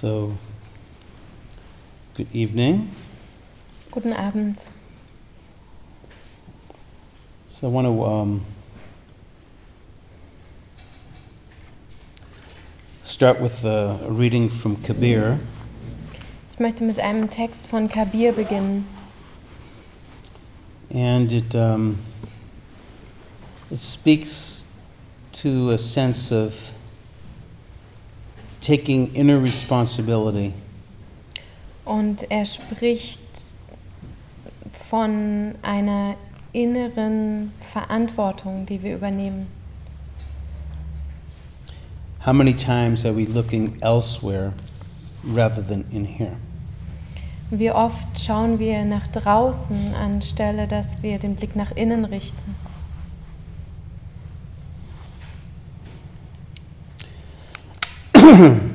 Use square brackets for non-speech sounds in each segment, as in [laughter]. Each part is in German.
so, good evening. Guten Abend. So I want to um, start with a, a reading from Kabir. Ich möchte mit einem Text von Kabir beginnen. And it, um, it speaks to a sense of taking inner responsibility. Und er spricht von einer inneren Verantwortung, die wir übernehmen. How many times are we looking elsewhere rather than in here? Wie oft schauen wir nach draußen, anstelle dass wir den Blick nach innen richten? [clears throat] And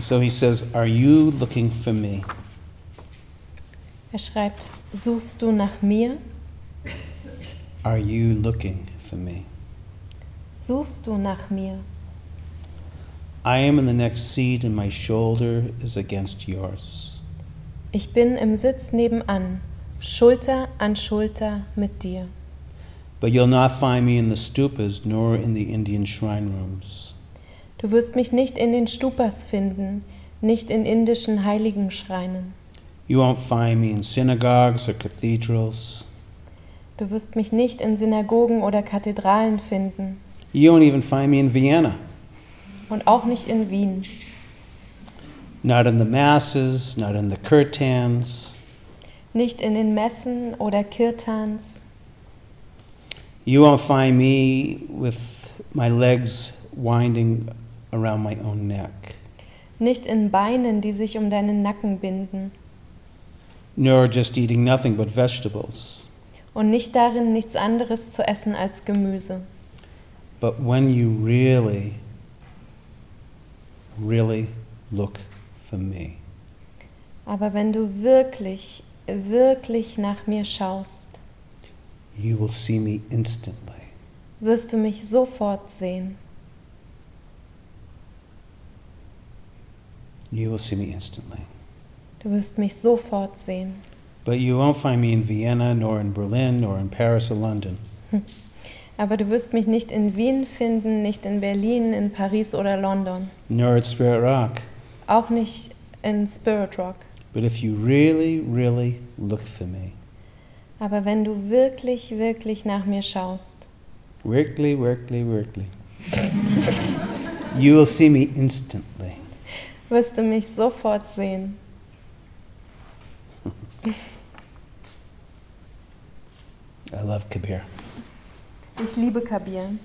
so he says, Are you looking for me? Er schreibt, suchst du nach mir? Are you looking for me? Suchst du nach mir? I am in the next seat, and my shoulder is against yours. Ich bin im Sitz nebenan, Schulter an Schulter mit dir. But you'll not find me in the stupas nor in the Indian shrine rooms. Du wirst mich nicht in den Stupas finden, nicht in indischen Heiligenschreinen. You won't find me in synagogues or cathedrals. Du wirst mich nicht in Synagogen oder Kathedralen finden You won't even find me in Vienna. Und auch nicht in Wien. Not in the masses, not in the kirtans. Nicht in den Messen oder Kirtans. You won't find me with my legs winding around my own neck. Nicht in Beinen, die sich um deinen Nacken binden. Nor just eating nothing but vegetables. Und nicht darin, nichts anderes zu essen als Gemüse. But when you really, really look for me, Aber wenn du wirklich, wirklich nach mir schaust, you will see me instantly. wirst du mich sofort sehen. You will see me instantly. Du wirst mich sofort sehen. But you won't find me in Vienna, nor in Berlin, nor in Paris or London. Aber du wirst mich nicht in Wien finden, nicht in Berlin, in Paris oder London. nor at Spirit Rock. Auch nicht in Spirit Rock. But if you really, really look for me, Aber wenn du wirklich, wirklich nach mir schaust, workly, workly, workly, you will see me instantly. wirst du mich sofort sehen. [laughs] I love Kabir. Ich liebe Kabir.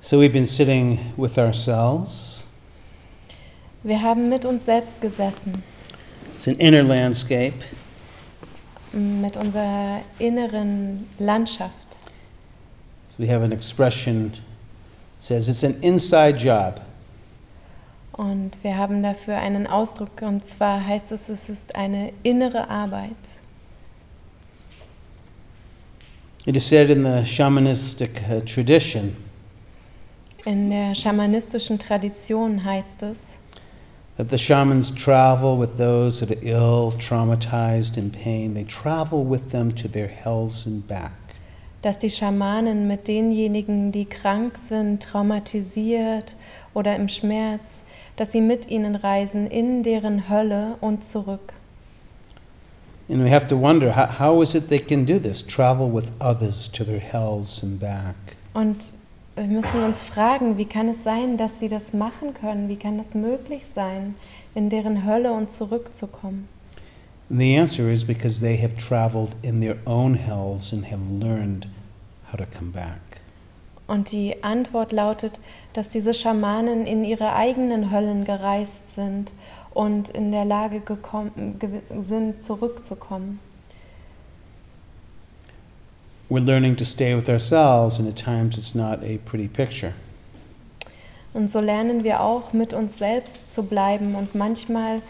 So we've been sitting with ourselves. Wir haben mit uns selbst gesessen, It's an inner landscape. mit unserer inneren Landschaft. So we have an expression that says it's an inside job. Und wir haben dafür einen Ausdruck, und zwar heißt es, es ist eine innere Arbeit. It is said in the shamanistic uh, tradition In der schamanistischen Tradition heißt es, that the shamans travel with those that are ill, traumatized, in pain. They travel with them to their hells and back. dass die Schamanen mit denjenigen, die krank sind, traumatisiert oder im Schmerz, dass sie mit ihnen reisen in deren Hölle und zurück. And we have to wonder how, how is it they can do this? Travel with others to their hells and back. Und wir müssen uns fragen, wie kann es sein, dass sie das machen können? Wie kann das möglich sein, in deren Hölle und zurückzukommen? And the answer is because they have traveled in their own hells and have learned how to come back. Und die Antwort lautet, dass diese Schamanen in ihre eigenen Höllen gereist sind und in der Lage gekommen, sind, zurückzukommen. We're learning to stay with ourselves, and at times it's not a pretty picture. Und so lernen wir auch mit uns selbst zu bleiben und manchmal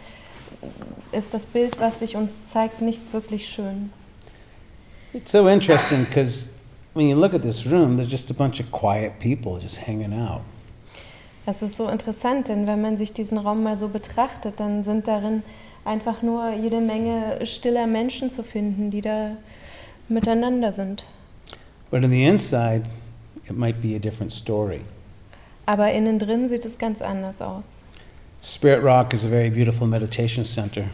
ist das Bild, was sich uns zeigt, nicht wirklich schön. It's so interesting because when you look at this room, there's just a bunch of quiet people just hanging out. Das ist so interessant, denn wenn man sich diesen Raum mal so betrachtet, dann sind darin einfach nur jede Menge stiller Menschen zu finden, die da miteinander sind. But on the inside, it might be a different story. Aber innen drin sieht es ganz anders aus. Spirit Rock is a very beautiful meditation center.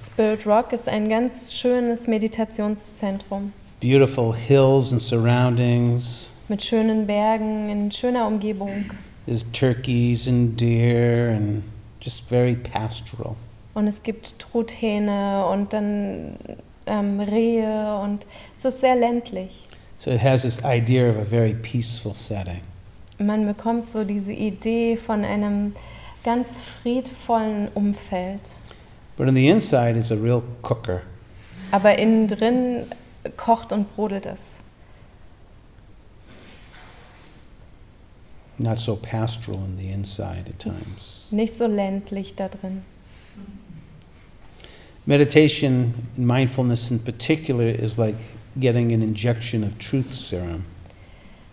Spirit Rock ist ein ganz schönes Meditationszentrum Beautiful hills and surroundings. mit schönen Bergen in schöner Umgebung. There's turkeys and deer and just very pastoral. Und es gibt Truthähne und dann ähm, Rehe und es ist sehr ländlich. So it has this idea of a very peaceful setting. Man bekommt so diese Idee von einem ganz friedvollen Umfeld. But on the inside is a real cooker. Aber innen drin kocht und brodelt es. Not so pastoral on the inside at times. Nicht so ländlich da drin. Meditation and mindfulness in particular is like getting an injection of truth serum.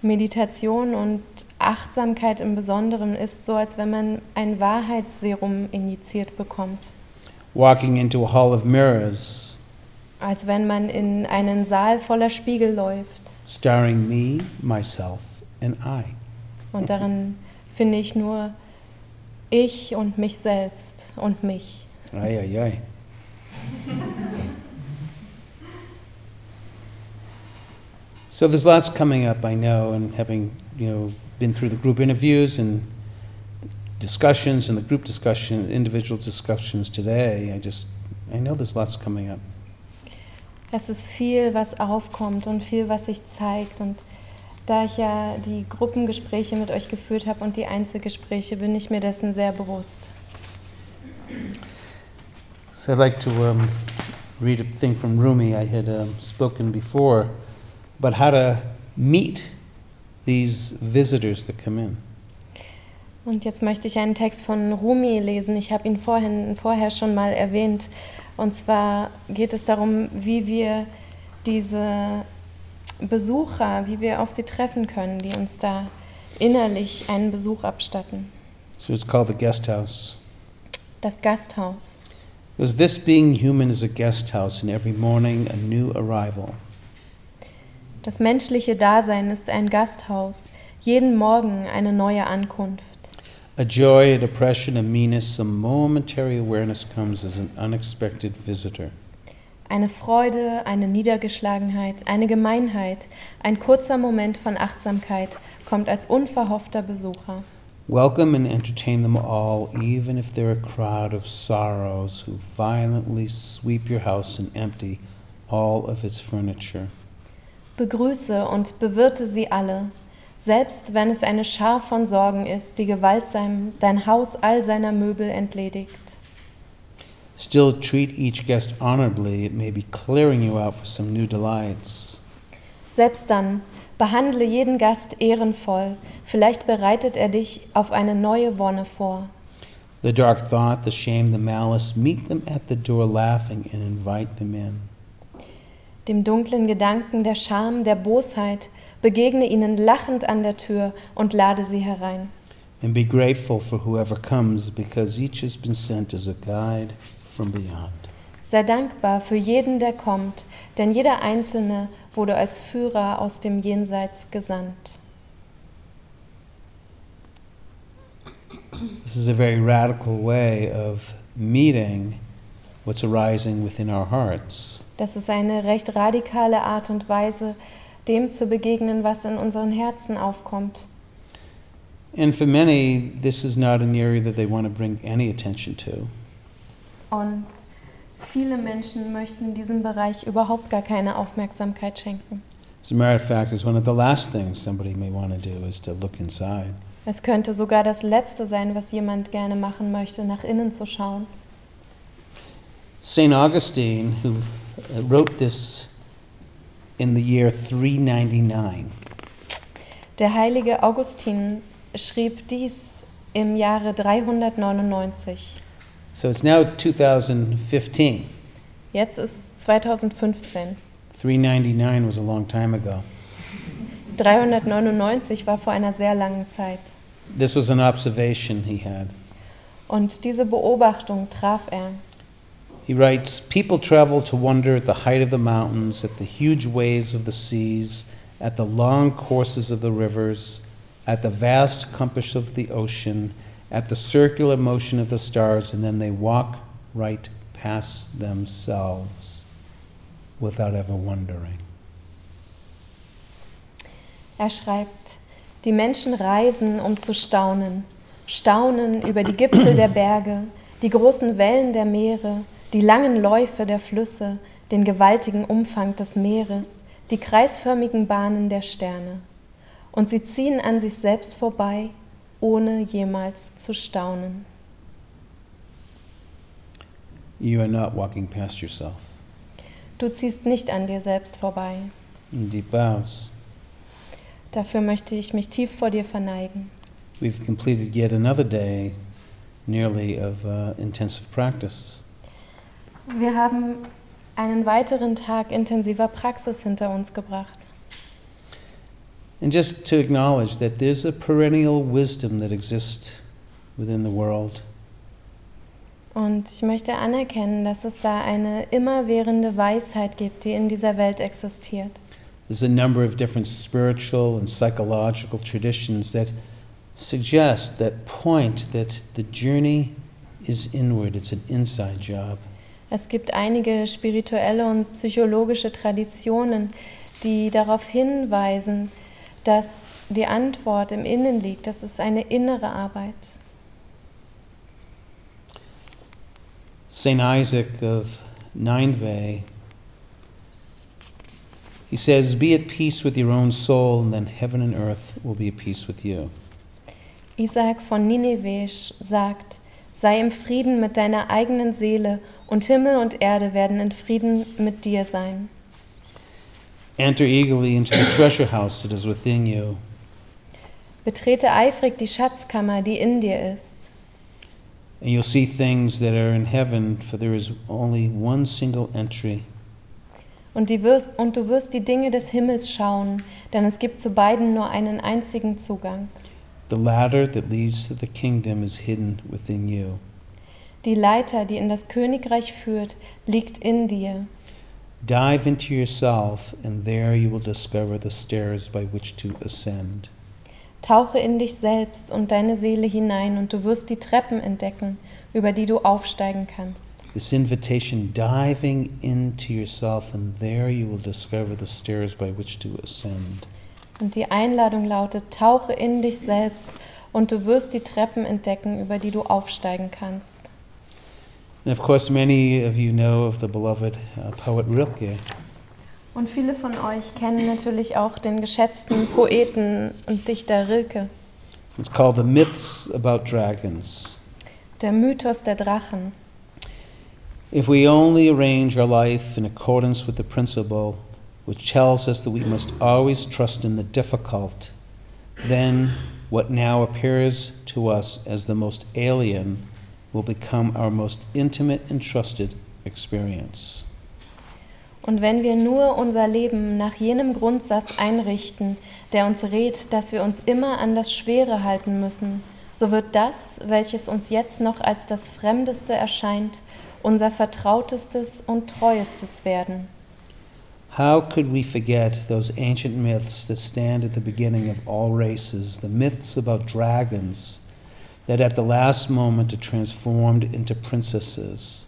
Meditation und Achtsamkeit im Besonderen ist so, als wenn man ein Wahrheitsserum injiziert bekommt. Walking into a hall of mirrors, Als wenn man in einen Saal voller Spiegel läuft. starring me, myself, and I. Und darin finde ich nur ich und mich selbst und mich. Ay, ay, ay. so there's lots coming up, I know, and having you know been through the group interviews and discussions and the group discussion, individual discussions today, I just I know there's lots coming up. Es ist viel, was aufkommt und viel, was sich zeigt. Und da ich ja die Gruppengespräche mit euch geführt habe und die Einzelgespräche, bin ich mir dessen sehr bewusst. So I'd like to um, read a thing from Rumi. I had um, spoken before about how to meet these visitors that come in. Und jetzt möchte ich einen Text von Rumi lesen. Ich habe ihn vorhin, vorher schon mal erwähnt. Und zwar geht es darum, wie wir diese Besucher, wie wir auf sie treffen können, die uns da innerlich einen Besuch abstatten. So it's called the guest house. Das Gasthaus. Because this being human is a guest house, and every morning a new arrival. Das menschliche Dasein ist ein Gasthaus, jeden Morgen eine neue Ankunft. A joy, a depression, a meanness, a momentary awareness comes as an unexpected visitor. Eine Freude, eine Niedergeschlagenheit, eine Gemeinheit, ein kurzer Moment von Achtsamkeit kommt als unverhoffter Besucher. Welcome and entertain them all, even if they're a crowd of sorrows who violently sweep your house and empty all of its furniture. Begrüße und bewirte sie alle, selbst wenn es eine Schar von Sorgen ist, die gewaltsam dein Haus all seiner Möbel entledigt. Still treat each guest honorably, it may be clearing you out for some new delights. Selbst dann behandle jeden Gast ehrenvoll, vielleicht bereitet er dich auf eine neue Wonne vor. The dark thought, the shame, the malice, meet them at the door laughing and invite them in. Dem dunklen Gedanken der Scham, der Bosheit, begegne ihnen lachend an der Tür und lade sie herein. And be grateful for whoever comes because each has been sent as a guide from beyond. Sei dankbar für jeden, der kommt, denn jeder Einzelne wurde als Führer aus dem Jenseits gesandt. This is a very radical way of meeting what's arising within our hearts. Das ist eine recht radikale Art und Weise, dem zu begegnen, was in unseren Herzen aufkommt. And for many, this is not an area that they want to bring any attention to. Und viele Menschen möchten diesem Bereich überhaupt gar keine Aufmerksamkeit schenken. As a matter of fact, it's one of the last things somebody may want to do is to look inside. Es könnte sogar das Letzte sein, was jemand gerne machen möchte, nach innen zu schauen. St. Augustine, who wrote this in the year 399, Der heilige Augustin schrieb dies im Jahre 399. so it's now 2015. Jetzt ist 2015. 399 was a long time ago. 399 war vor einer sehr langen Zeit. This was an observation he had. Und diese Beobachtung traf er. He writes People travel to wonder at the height of the mountains, at the huge waves of the seas, at the long courses of the rivers, at the vast compass of the ocean, at the circular motion of the stars, and then they walk right past themselves without ever wondering. Er schreibt, die Menschen reisen, um zu staunen, staunen über die Gipfel der Berge, die großen Wellen der Meere, die langen Läufe der Flüsse, den gewaltigen Umfang des Meeres, die kreisförmigen Bahnen der Sterne. Und sie ziehen an sich selbst vorbei, ohne jemals zu staunen. You are not walking past yourself. Du ziehst nicht an dir selbst vorbei. In deep bows. Dafür möchte ich mich tief vor dir verneigen. We've completed yet another day, nearly, of uh, intensive practice. Wir haben einen weiteren Tag intensiver Praxis hinter uns gebracht. And just to acknowledge that there's a perennial wisdom that exists within the world. Und ich möchte anerkennen, dass es da eine immerwährende Weisheit gibt, die in dieser Welt existiert. There's a number of different spiritual and psychological traditions that suggest, that point that the journey is inward, it's an inside job. Es gibt einige spirituelle und psychologische Traditionen, die darauf hinweisen, dass die Antwort im Innen liegt. Das ist eine innere Arbeit. St. Isaac of Nineveh, he says, Be at peace with your own soul, and then heaven and earth will be at peace with you. Isaac von Nineveh sagt, sei im Frieden mit deiner eigenen Seele und Himmel und Erde werden in Frieden mit dir sein. Enter eagerly into the treasure house that is within you. Betrete eifrig die Schatzkammer, die in dir ist. And you'll see things that are in heaven, for there is only one single entry. Und, wirst, und du wirst die Dinge des Himmels schauen, denn es gibt zu beiden nur einen einzigen Zugang. The ladder that leads to the kingdom is hidden within you. Die Leiter, die in das Königreich führt, liegt in dir. Dive into yourself, and there you will discover the stairs by which to ascend. Tauche in dich selbst und deine Seele hinein und du wirst die Treppen entdecken, über die du aufsteigen kannst. This invitation, diving into yourself, and there you will discover the stairs by which to ascend. Und die Einladung lautet, tauche in dich selbst und du wirst die Treppen entdecken, über die du aufsteigen kannst. And of course, many of you know of the beloved uh, poet Rilke. Und viele von euch kennen natürlich auch den geschätzten Poeten und Dichter Rilke, It's called The Myths About Dragons. der Mythos der Drachen. If we only arrange our life in accordance with the principle which tells us that we must always trust in the difficult, then what now appears to us as the most alien will become our most intimate and trusted experience. Und wenn wir nur unser Leben nach jenem Grundsatz einrichten, der uns rät, dass wir uns immer an das Schwere halten müssen, so wird das, welches uns jetzt noch als das Fremdeste erscheint, unser Vertrautestes und Treuestes werden. How could we forget those ancient myths that stand at the beginning of all races, the myths about dragons that at the last moment are transformed into princesses?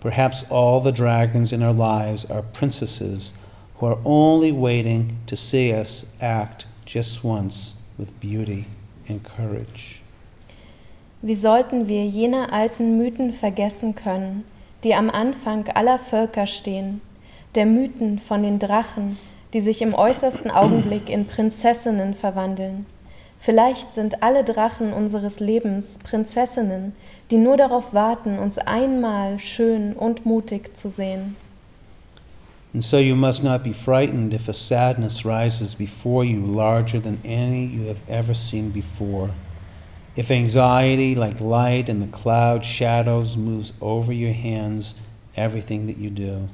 Perhaps all the dragons in our lives are princesses who are only waiting to see us act just once with beauty and courage. Wie sollten wir jene alten Mythen vergessen können, die am Anfang aller Völker stehen, der Mythen von den Drachen, die sich im äußersten Augenblick in Prinzessinnen verwandeln? Vielleicht sind alle Drachen unseres Lebens Prinzessinnen, die nur darauf warten, uns einmal schön und mutig zu sehen. And so you must not be frightened if a sadness rises before you larger than any you have ever seen before. If anxiety, like light in the cloud shadows, moves over your hands, everything that you do.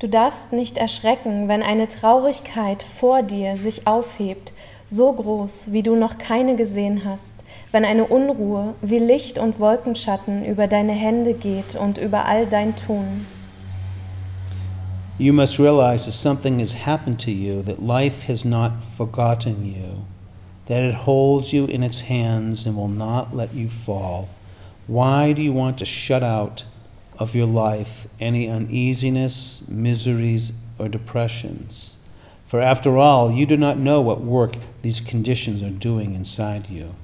Du darfst nicht erschrecken, wenn eine Traurigkeit vor dir sich aufhebt, so groß, wie du noch keine gesehen hast, wenn eine Unruhe wie Licht und Wolkenschatten über deine Hände geht und über all dein Tun. You must realize that something has happened to you, that life has not forgotten you, that it holds you in its hands and will not let you fall. Why do you want to shut out of your life any uneasiness, miseries, or depressions. For after all, you do not know what work these conditions are doing inside you.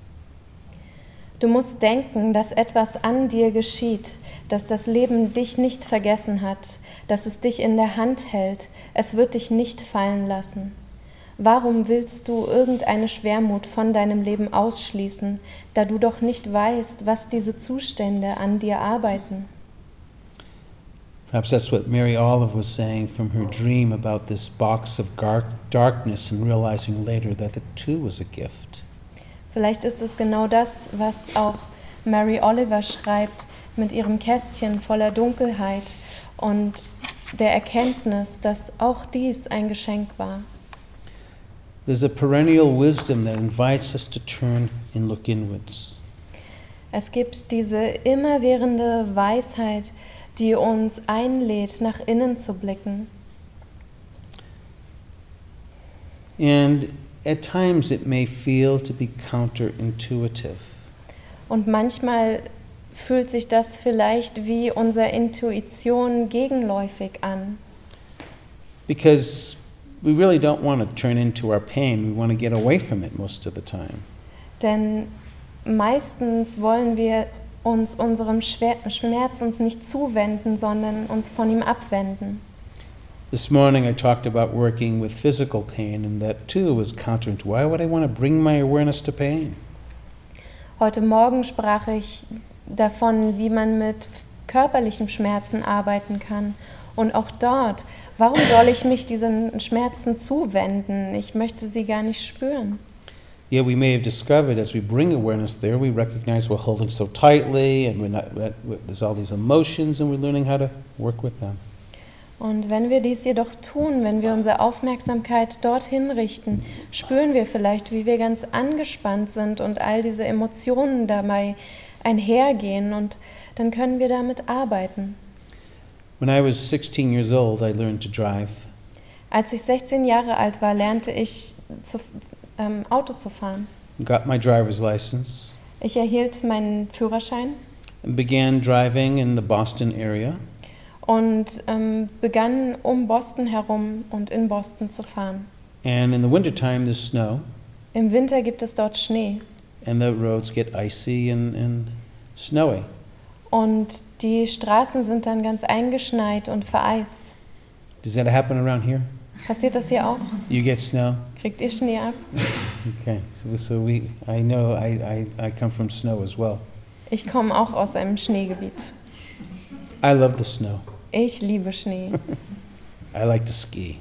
Du musst denken, dass etwas an dir geschieht, dass das Leben dich nicht vergessen hat, dass es dich in der Hand hält, es wird dich nicht fallen lassen. Warum willst du irgendeine Schwermut von deinem Leben ausschließen, da du doch nicht weißt, was diese Zustände an dir arbeiten? Perhaps that's what Mary Olive was saying from her dream about this box of darkness and realizing later that it too was a gift. Vielleicht ist es genau das, was auch Mary Oliver schreibt mit ihrem Kästchen voller Dunkelheit und der Erkenntnis, dass auch dies ein Geschenk war. There's a perennial wisdom that invites us to turn and look inwards. Es gibt diese immerwährende Weisheit, die uns einlädt, nach innen zu blicken. And at times it may feel to be counterintuitive. Und manchmal fühlt sich das vielleicht wie unserer Intuition gegenläufig an. Because we really don't want to turn into our pain. We want to get away from it most of the time. Denn meistens wollen wir uns unserem Schmerz uns nicht zuwenden, sondern uns von ihm abwenden. This morning I talked about working with physical pain and that too was counterintuitive. Why would I want to bring my awareness to pain? Heute Morgen sprach ich davon, wie man mit körperlichen Schmerzen arbeiten kann. Und auch dort, warum soll ich mich diesen Schmerzen zuwenden? Ich möchte sie gar nicht spüren. Yet we may have discovered as we bring awareness there, we recognize we're holding so tightly and we're not, there's all these emotions and we're learning how to work with them. Und wenn wir dies jedoch tun, wenn wir unsere Aufmerksamkeit dorthin richten, spüren wir vielleicht, wie wir ganz angespannt sind und all diese Emotionen dabei einhergehen und dann können wir damit arbeiten. When I was 16 years old, I learned to drive. Als ich 16 Jahre alt war, lernte ich zu ähm, Auto zu fahren. Got my driver's license. Ich erhielt meinen Führerschein. And began driving in the Boston area. Und ähm, begann um Boston herum und in Boston zu fahren. And in the wintertime there's snow. Im Winter gibt es dort Schnee. And the roads get icy and, and snowy. Und die Straßen sind dann ganz eingeschneit und vereist. Does that happen around here? Passiert das hier auch? You get snow? Kriegt ihr Schnee ab? Okay, so, so we, I know I, I, I come from snow as well. Ich komme auch aus einem Schneegebiet. I love the snow. Ich liebe Schnee. I like to ski.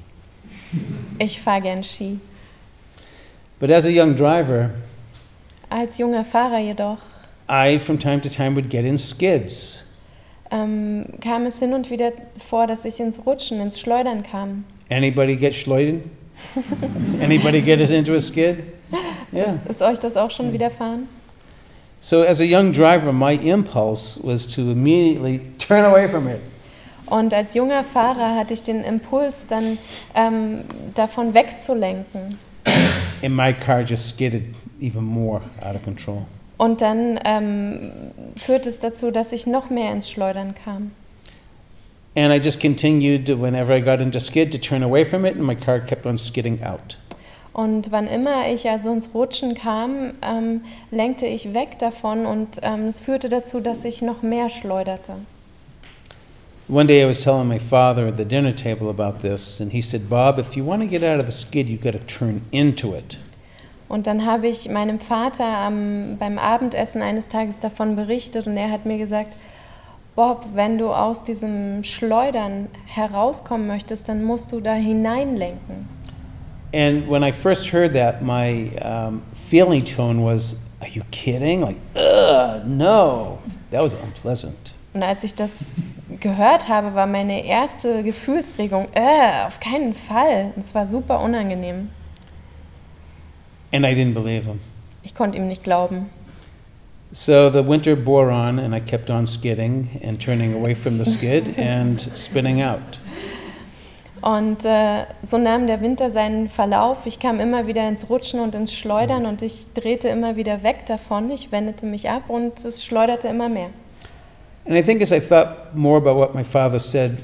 Ich fahre gern Ski. But as a young driver, als junger Fahrer jedoch, I from time to time would get in skids. Ähm, kam es hin und wieder vor, dass ich ins Rutschen, ins Schleudern kam. Anybody get schleudern? Anybody get us into a skid? Yeah. Ist, ist euch das auch schon widerfahren? So as a young driver, my impulse was to immediately turn away from it. Und als junger Fahrer hatte ich den Impuls, dann ähm, davon wegzulenken. And my car just skidded even more out of control. Und dann ähm, führte es dazu, dass ich noch mehr ins Schleudern kam. And I just continued whenever I got into skid to turn away from it, and my car kept on skidding out. Und wann immer ich also ins Rutschen kam, ähm, lenkte ich weg davon und ähm, es führte dazu, dass ich noch mehr schleuderte. One day I was telling my father at the dinner table about this, and he said, Bob, if you want to get out of the skid, you've got to turn into it. Und dann habe ich meinem Vater am, beim Abendessen eines Tages davon berichtet und er hat mir gesagt, Bob, wenn du aus diesem Schleudern herauskommen möchtest, dann musst du da hineinlenken. And when I first heard that, my um, feeling tone was, Are you kidding? Like, ugh, no. That was unpleasant. Und als ich das gehört habe, war meine erste Gefühlsregung, äh, auf keinen Fall. Und es war super unangenehm. And I didn't believe him. Ich konnte ihm nicht glauben. So the winter bore on, and I kept on skidding and turning away from the skid [laughs] and spinning out. Und äh, so nahm der Winter seinen Verlauf. Ich kam immer wieder ins Rutschen und ins Schleudern mhm. und ich drehte immer wieder weg davon. Ich wendete mich ab und es schleuderte immer mehr. And I think as I thought more about what my father said,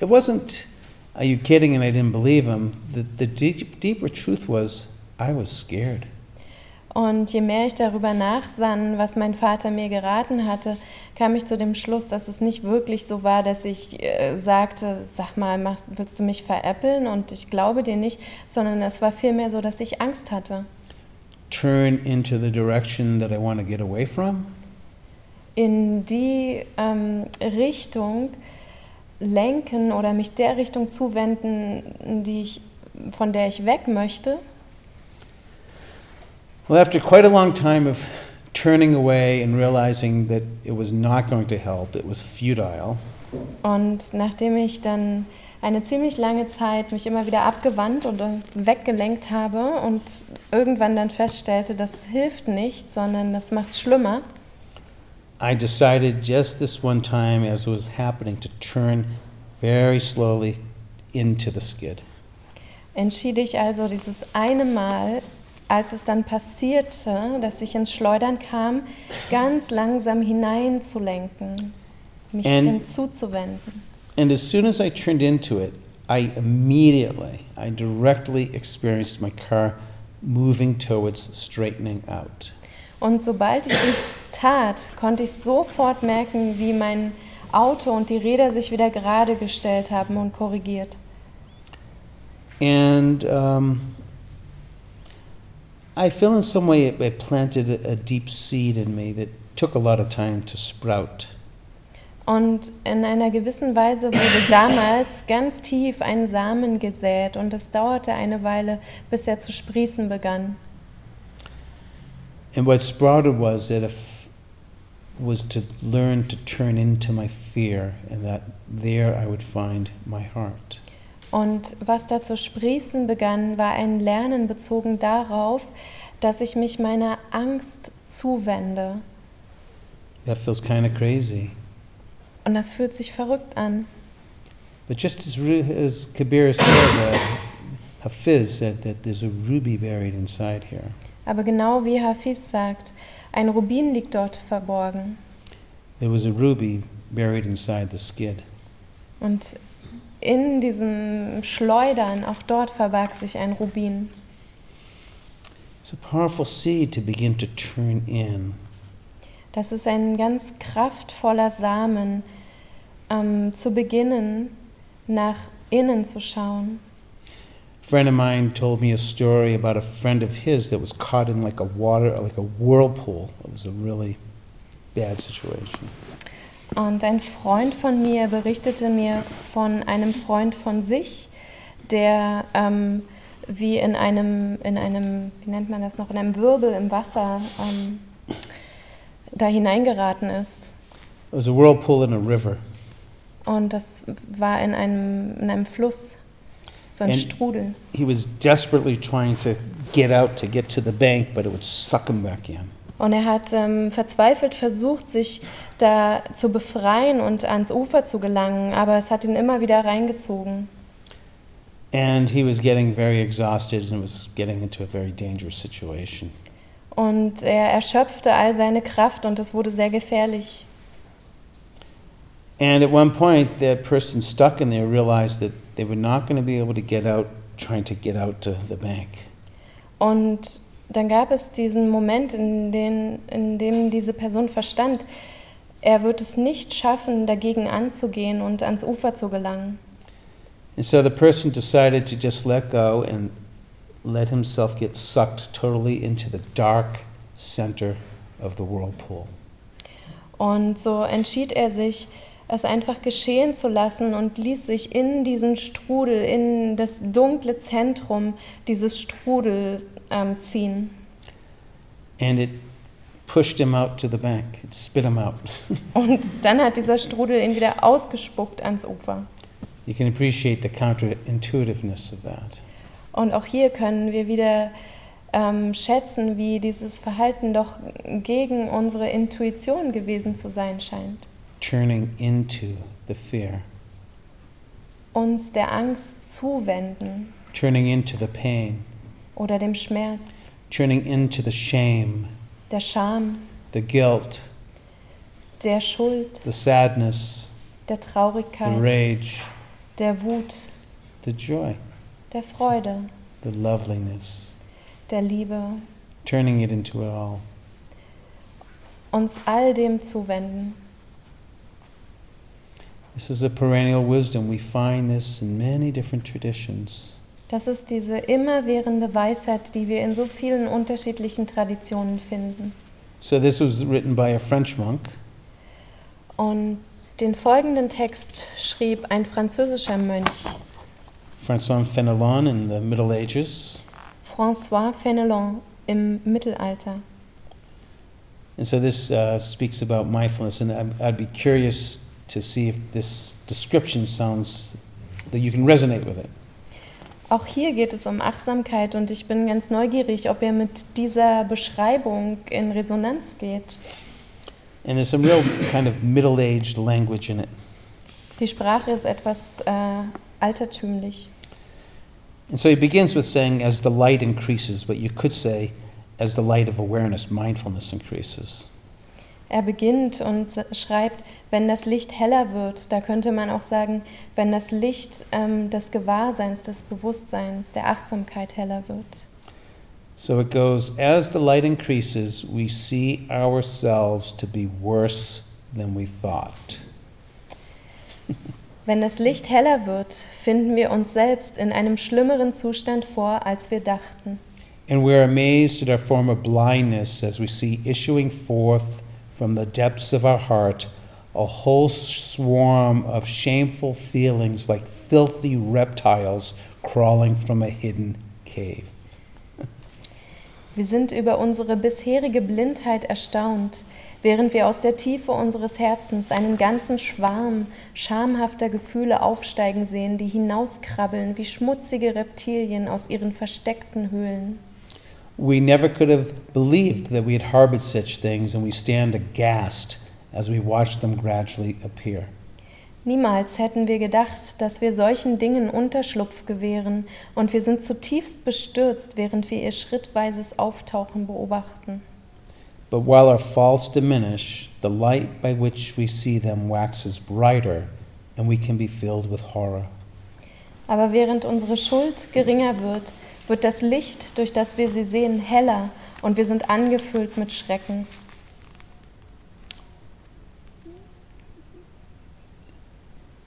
it wasn't, are you kidding? And I didn't believe him. The, the deep, deeper truth was, I was scared. Und je mehr ich darüber nachsann, was mein Vater mir geraten hatte, kam ich zu dem Schluss, dass es nicht wirklich so war, dass ich äh, sagte, sag mal, machst, willst du mich veräppeln? Und ich glaube dir nicht, sondern es war vielmehr so, dass ich Angst hatte. Turn into the direction that I want to get away from? In die ähm, Richtung lenken oder mich der Richtung zuwenden, die ich, von der ich weg möchte. Well, after quite a long time of turning away and realizing that it was not going to help, it was futile, Und nachdem ich dann eine ziemlich lange Zeit mich immer wieder abgewandt oder weggelenkt habe und irgendwann dann feststellte, das hilft nicht, sondern das macht es schlimmer, I decided just this one time as it was happening to turn very slowly into the skid. entschied ich also dieses eine Mal, als es dann passierte, dass ich ins Schleudern kam, ganz langsam hineinzulenken, mich And- dem zuzuwenden. And as soon as I turned into it, I immediately, I directly experienced my car moving towards straightening out. Und sobald ich dies tat, konnte ich sofort merken, wie mein Auto und die Räder sich wieder gerade gestellt haben und korrigiert. And um, I feel in some way it, it planted a, a deep seed in me that took a lot of time to sprout. Und in einer gewissen Weise wurde [coughs] damals ganz tief ein Samen gesät und es dauerte eine Weile, bis er zu sprießen begann. And what sprouted was that if was to learn to turn into my fear, and that there I would find my heart. Und was da zu sprießen begann, war ein Lernen bezogen darauf, dass ich mich meiner Angst zuwende. That feels kind of crazy. Und das fühlt sich verrückt an. But just as, as Kabir said, uh, Hafiz said that there's a ruby buried inside here. Aber genau wie Hafiz sagt, ein Rubin liegt dort verborgen. There was a ruby buried inside the skid. Und in diesem Schleudern, auch dort verbarg sich ein Rubin. It's a powerful seed to begin to turn in. Das ist ein ganz kraftvoller Samen, ähm, zu beginnen, nach innen zu schauen. A friend of mine told me a story about a friend of his that was caught in like a water, like a whirlpool. It was a really bad situation. Und ein Freund von mir berichtete mir von einem Freund von sich, der ähm, wie in einem, in einem, wie nennt man das noch, in einem Wirbel im Wasser ähm, da hineingeraten ist. It was a whirlpool in a river. Und das war in einem, in einem Fluss, so ein And- Strudel. He was desperately trying to get out to get to the bank, but it would suck him back in. Und er hat ähm, verzweifelt versucht, sich da zu befreien und ans Ufer zu gelangen, aber es hat ihn immer wieder reingezogen. And he was getting very exhausted and was getting into a very dangerous situation. Und er erschöpfte all seine Kraft und es wurde sehr gefährlich. And at one point, that person stuck in there realized that they were not going to be able to get out, trying to get out to the bank. Und dann gab es diesen Moment, in, den, in dem diese Person verstand, er wird es nicht schaffen, dagegen anzugehen und ans Ufer zu gelangen. And so the person decided to just let go and let himself get sucked totally into the dark center of the whirlpool. Und so entschied er sich, es einfach geschehen zu lassen und ließ sich in diesen Strudel, in das dunkle Zentrum dieses Strudel ähm, ziehen. And it pushed him out to the bank, it spit him out. [laughs] Und dann hat dieser Strudel ihn wieder ausgespuckt ans Ufer. You can appreciate the counterintuitiveness of that. Und auch hier können wir wieder ähm, schätzen, wie dieses Verhalten doch gegen unsere Intuition gewesen zu sein scheint. Turning into the fear, Uns der Angst zuwenden turning into the pain, oder dem Schmerz, turning into the shame, der Scham, the guilt, der Schuld, the sadness, der the Traurigkeit, rage, der Wut, the joy, der Freude, the loveliness, der Liebe, turning it into it all. uns all dem zuwenden. This is a perennial wisdom. We find this in many different traditions. Das ist diese immerwährende Weisheit, die wir in so vielen unterschiedlichen Traditionen finden. So this was written by a French monk, Und den folgenden Text schrieb ein französischer Mönch, François Fenelon in the Middle Ages. François Fenelon, im Mittelalter. And so this uh, speaks about mindfulness, and I'd, I'd be curious to see if this description sounds that you can resonate with it. Auch hier geht es um Achtsamkeit und ich bin ganz neugierig, ob er mit dieser Beschreibung in Resonanz geht. And there's some real kind of middle-aged language in it. Die Sprache ist etwas äh, altertümlich. And so he begins with saying, as the light increases, but you could say, as the light of awareness, mindfulness increases. Er beginnt und schreibt, wenn das Licht heller wird, da könnte man auch sagen, wenn das Licht ähm, des Gewahrseins, des Bewusstseins, der Achtsamkeit heller wird. So it goes, as the light increases, we see ourselves to be worse than we thought. [laughs] Wenn das Licht heller wird, finden wir uns selbst in einem schlimmeren Zustand vor, als wir dachten. And we're amazed at our former blindness as we see issuing forth from the depths of our heart a whole swarm of shameful feelings like filthy reptiles crawling from a hidden cave. Wir sind über unsere bisherige Blindheit erstaunt, während wir aus der Tiefe unseres Herzens einen ganzen Schwarm schamhafter Gefühle aufsteigen sehen, die hinauskrabbeln wie schmutzige Reptilien aus ihren versteckten Höhlen. We never could have believed that we had harbored such things, and we stand aghast as we watch them gradually appear. Niemals hätten wir gedacht, dass wir solchen Dingen Unterschlupf gewähren, und wir sind zutiefst bestürzt, während wir ihr schrittweises Auftauchen beobachten. But while our faults diminish, the light by which we see them waxes brighter, and we can be filled with horror. Aber während unsere Schuld geringer wird, wird das Licht, durch das wir sie sehen, heller und wir sind angefüllt mit Schrecken.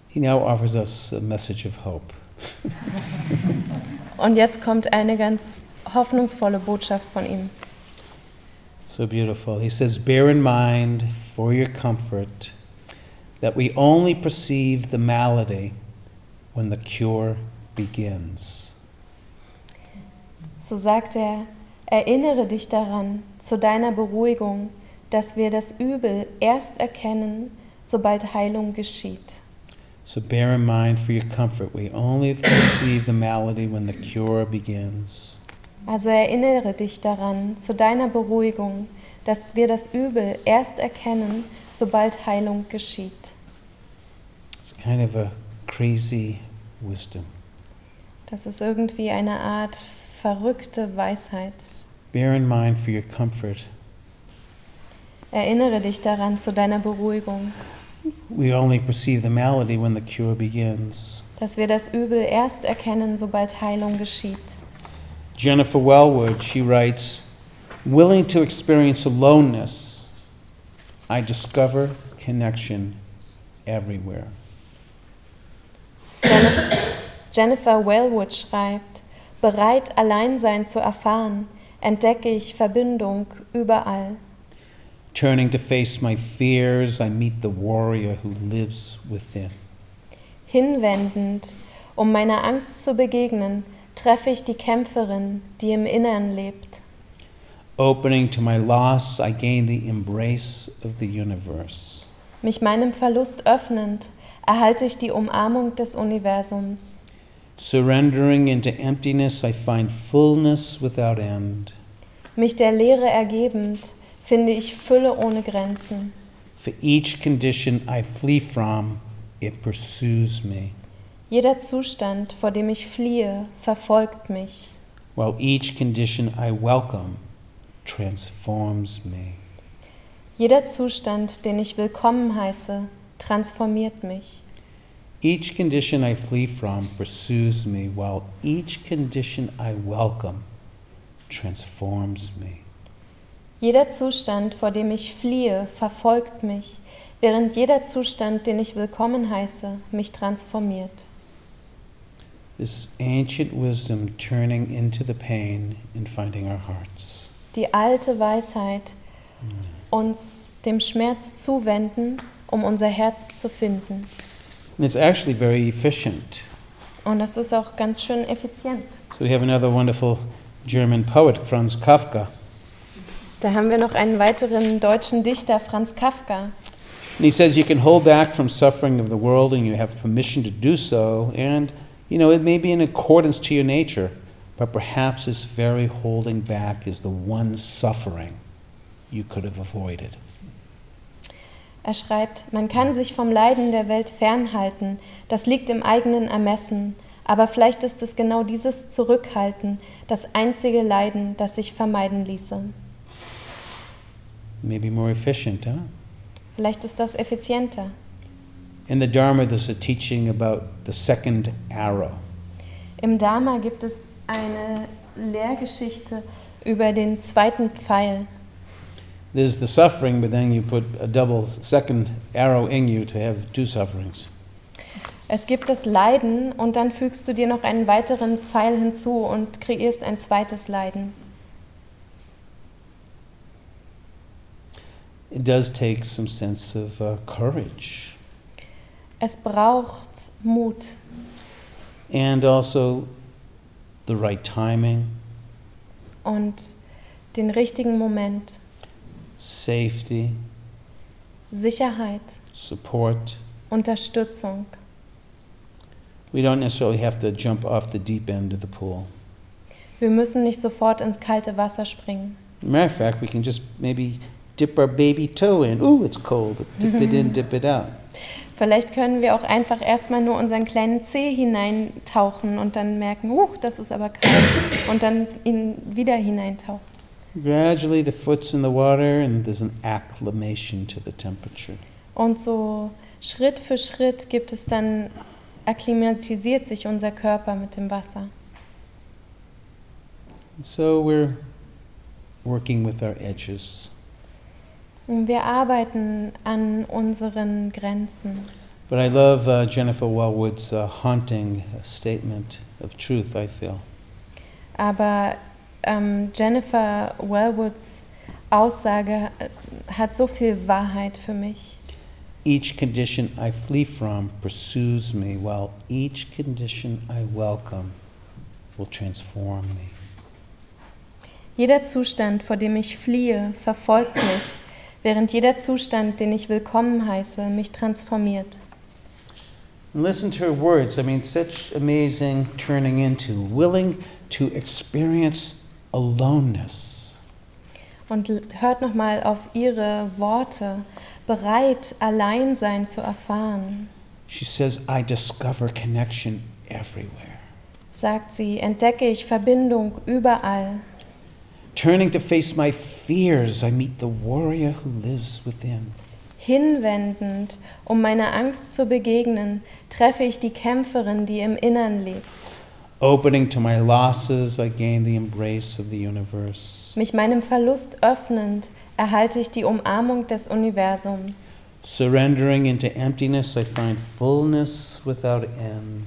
He now offers us a message of hope. Und jetzt kommt eine ganz hoffnungsvolle Botschaft von ihm. So beautiful. He says, Bear in mind for your comfort that we only perceive the malady when the cure begins. So sagt er, erinnere dich daran, zu deiner Beruhigung, dass wir das Übel erst erkennen, sobald Heilung geschieht. So bear in mind for your comfort, we only perceive the malady when the cure begins. Also erinnere dich daran, zu deiner Beruhigung, dass wir das Übel erst erkennen, sobald Heilung geschieht. It's kind of a crazy wisdom. Das ist irgendwie eine Art verrückte Weisheit. Bear in mind for your comfort, Erinnere dich daran, zu deiner Beruhigung, we only perceive the malady when the cure begins. dass wir das Übel erst erkennen, sobald Heilung geschieht. Jennifer Wellwood, she writes, willing to experience aloneness, I discover connection everywhere. Jennifer, Jennifer Wellwood schreibt, bereit Alleinsein zu erfahren, entdecke ich Verbindung überall. Turning to face my fears, I meet the warrior who lives within. Hinwendend, um meiner Angst zu begegnen, treffe ich die Kämpferin, die im Innern lebt. Opening to my loss, I gain the embrace of the universe. Mich meinem Verlust öffnend, erhalte ich die Umarmung des Universums. Surrendering into emptiness, I find fullness without end. Mich der Leere ergebend, finde ich Fülle ohne Grenzen. For each condition I flee from, it pursues me, Jeder Zustand, vor dem ich fliehe, verfolgt mich. while each condition I welcome transforms me. Jeder Zustand, den ich willkommen heiße, transformiert mich. Each condition I flee from pursues me, while each condition I welcome transforms me. Jeder Zustand, vor dem ich fliehe, verfolgt mich, während jeder Zustand, den ich willkommen heiße, mich transformiert. This ancient wisdom turning into the pain and finding our hearts. Die alte Weisheit, uns dem Schmerz zuwenden, um unser Herz zu finden. And it's actually very efficient. Und das ist auch ganz schön effizient. So we have another wonderful German poet, Franz Kafka. Da haben wir noch einen weiteren deutschen Dichter, Franz Kafka. And he says you can hold back from suffering of the world and you have permission to do so. And, you know, it may be in accordance to your nature, but perhaps this very holding back is the one suffering you could have avoided. Er schreibt, man kann sich vom Leiden der Welt fernhalten, das liegt im eigenen Ermessen, aber vielleicht ist es genau dieses Zurückhalten, das einzige Leiden, das sich vermeiden ließe. Maybe more efficient, huh? Vielleicht ist das effizienter. In the Dharma, there's a teaching about the second arrow. Im Dharma gibt es eine Lehrgeschichte über den zweiten Pfeil. There's the suffering, but then you put a double second arrow in you to have two sufferings. Es gibt das Leiden und dann fügst du dir noch einen weiteren Pfeil hinzu und kreierst ein zweites Leiden. It does take some sense of uh, courage Es braucht Mut and also the right timing, und den richtigen Moment, safety, Sicherheit, support. Unterstützung. We don't necessarily have to jump off the deep end of the pool. Wir müssen nicht sofort ins kalte Wasser springen. Matter of fact, we can just maybe dip our baby toe in. Ooh, it's cold. But dip it in, dip it out. [laughs] Vielleicht können wir auch einfach erstmal nur unseren kleinen Zeh hineintauchen und dann merken, huch, das ist aber kalt. Und dann ihn wieder hineintauchen. Gradually, the foot's in the water, and there's an acclimation to the temperature. Und so Schritt für Schritt gibt es dann, akklimatisiert sich unser Körper mit dem Wasser. So we're working with our edges. Und wir arbeiten an unseren Grenzen. But I love uh, Jennifer Wellwood's uh, haunting statement of truth, I feel. Aber ähm, Jennifer Wellwoods Aussage hat so viel Wahrheit für mich. Each condition I flee from pursues me, while each condition I welcome will transform me. Jeder Zustand, vor dem ich fliehe, verfolgt mich, während jeder Zustand, den ich willkommen heiße, mich transformiert. And listen to her words. I mean, such amazing turning into, willing to experience aloneness. Und hört nochmal auf ihre Worte, bereit, Alleinsein zu erfahren. She says, I discover connection everywhere. Sagt sie, entdecke ich Verbindung überall. Turning to face my fears, I meet the warrior who lives within. Hinwendend, um meiner Angst zu begegnen, treffe ich die Kämpferin, die im Innern lebt. Opening to my losses, I gain the embrace of the universe. Mich meinem Verlust öffnend, erhalte ich die Umarmung des Universums. Surrendering into emptiness, I find fullness without end.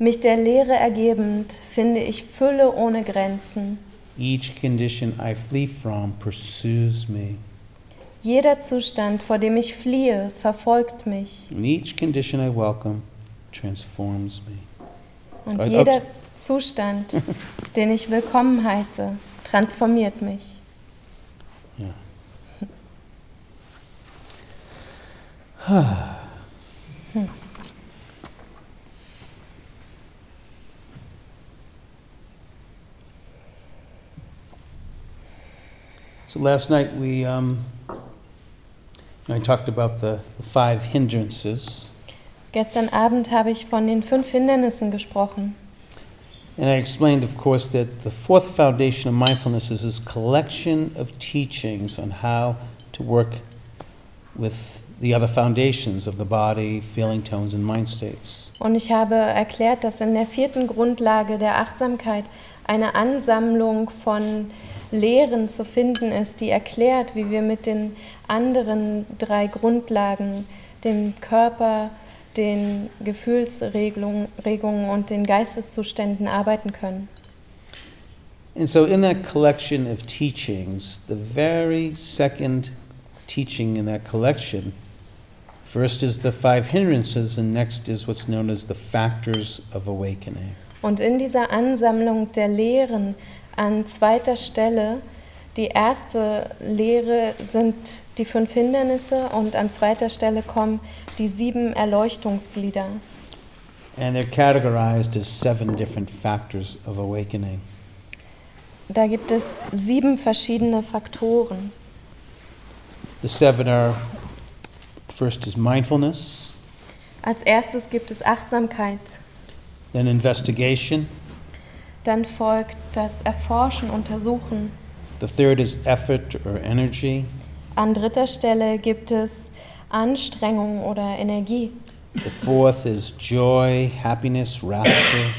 Mich der Leere ergebend finde ich Fülle ohne Grenzen. Each condition I flee from pursues me. Jeder Zustand, vor dem ich fliehe, verfolgt mich. And each condition I welcome transforms me. Und jeder. Zustand, den ich willkommen heiße, transformiert mich. So last night we, um, I talked about the, the five hindrances, Gestern Abend habe ich von den fünf Hindernissen gesprochen. And I explained, of course, that the fourth foundation of mindfulness is this collection of teachings on how to work with the other foundations of the body, feeling tones, and mind states. Und ich habe erklärt, dass in der vierten Grundlage der Achtsamkeit eine Ansammlung von Lehren zu finden ist, die erklärt, wie wir mit den anderen drei Grundlagen, dem Körper, den Gefühlsregungen Regungen und den Geisteszuständen arbeiten können. And so, in that collection of teachings, the very second teaching in that collection, first is the five hindrances, and next is what's known as the factors of awakening. Und in dieser Ansammlung der Lehren an zweiter Stelle, die erste Lehre sind die fünf Hindernisse und an zweiter Stelle kommen die sieben Erleuchtungsglieder. And they're categorized as seven different factors of awakening. Da gibt es sieben verschiedene Faktoren. The seven are first is mindfulness, Als erstes gibt es Achtsamkeit, then investigation, dann folgt das Erforschen, Untersuchen. the third is effort or energy, An dritter Stelle gibt es Anstrengung oder Energie. the fourth is joy, happiness, rapture.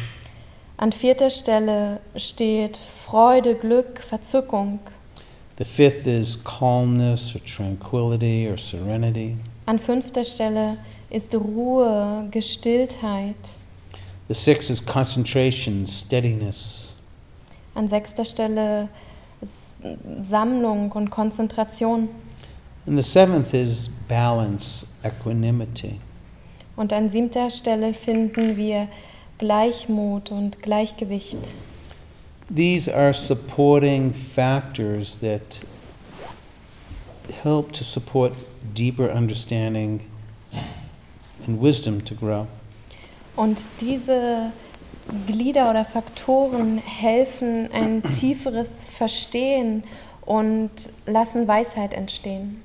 An vierter Stelle steht Freude, Glück, Verzückung. The fifth is calmness or tranquility or serenity. An fünfter Stelle ist Ruhe, Gestilltheit. The sixth is concentration, steadiness. An sechster Stelle ist Sammlung und Konzentration. And the seventh is balance, equanimity. Und an siebter Stelle finden wir Gleichmut und Gleichgewicht. These are supporting factors that help to support deeper understanding and wisdom to grow. Und diese Glieder oder Faktoren helfen ein tieferes Verstehen und lassen Weisheit entstehen.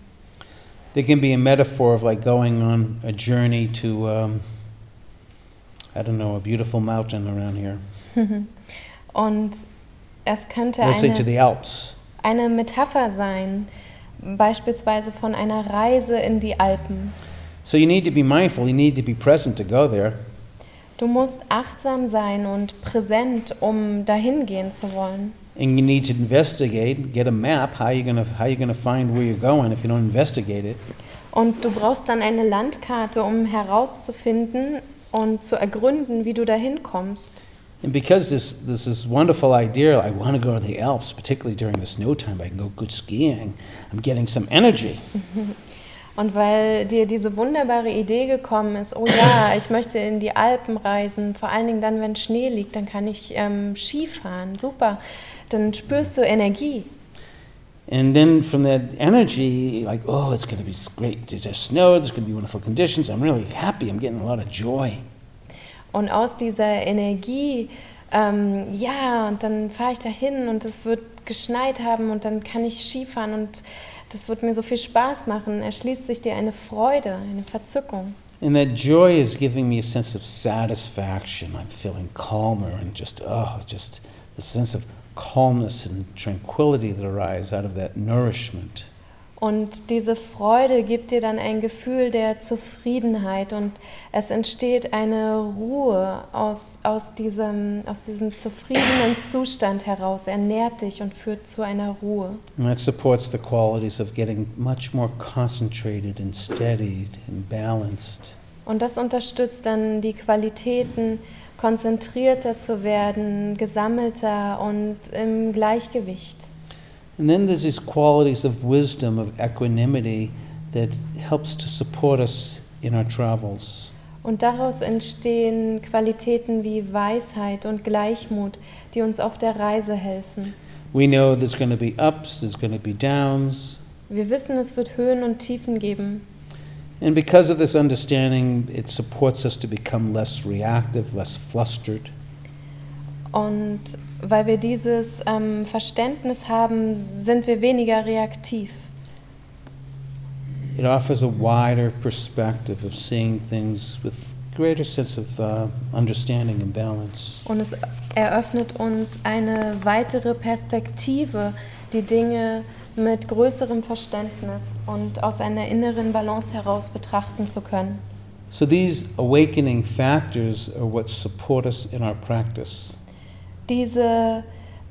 They can be a metaphor of like going on a journey to, um, I don't know, a beautiful mountain around here. [laughs] Und es könnte to eine, the Alps. eine Metapher sein, beispielsweise von einer Reise in die Alpen. So you need to be mindful, you need to be present to go there. Du musst achtsam sein und präsent, um dahin gehen zu wollen. And you need to investigate, get a map, how you gonna how you gonna find where you're going if you don't investigate it. Und du brauchst dann eine Landkarte, um herauszufinden und zu ergründen, wie du dahin kommst. And because this this is wonderful idea, I want to go to the Alps, particularly during the snow time. I can go good skiing. I'm getting some energy. [laughs] Und weil dir diese wunderbare Idee gekommen ist, oh ja, ich möchte in die Alpen reisen, vor allen Dingen dann, wenn Schnee liegt, dann kann ich ähm, Skifahren, super. Dann spürst du Energie. And then from that energy, like, oh, it's going to be great. There's snow. There's going to be wonderful conditions. I'm really happy. I'm getting a lot of joy. Und aus dieser Energie, ähm, ja, und dann fahre ich dahin und es wird geschneit haben und dann kann ich Skifahren und das wird mir so viel Spaß machen. Erschließt sich dir eine Freude, eine Verzückung. And that joy is giving me a sense of satisfaction. I'm feeling calmer and just, oh, just the sense of calmness and tranquility that arise out of that nourishment. Und diese Freude gibt dir dann ein Gefühl der Zufriedenheit und es entsteht eine Ruhe aus, aus, diesem, aus diesem zufriedenen Zustand heraus. Er nährt dich und führt zu einer Ruhe. And that supports the qualities of getting much more concentrated and steadied and balanced. Und das unterstützt dann die Qualitäten, konzentrierter zu werden, gesammelter und im Gleichgewicht. And then there's these qualities of wisdom, of equanimity, that helps to support us in our travels. Und daraus entstehen Qualitäten wie Weisheit und Gleichmut, die uns auf der Reise helfen. We know there's going to be ups, there's going to be downs, Wir wissen, es wird Höhen und Tiefen geben. And because of this understanding, it supports us to become less reactive, less flustered. Und weil wir dieses ähm, Verständnis haben, sind wir weniger reaktiv. It offers a wider perspective of seeing things with greater sense of uh, understanding and balance. Und es eröffnet uns eine weitere Perspektive, die Dinge mit größerem Verständnis und aus einer inneren Balance heraus betrachten zu können. So these awakening factors are what support us in our practice. Diese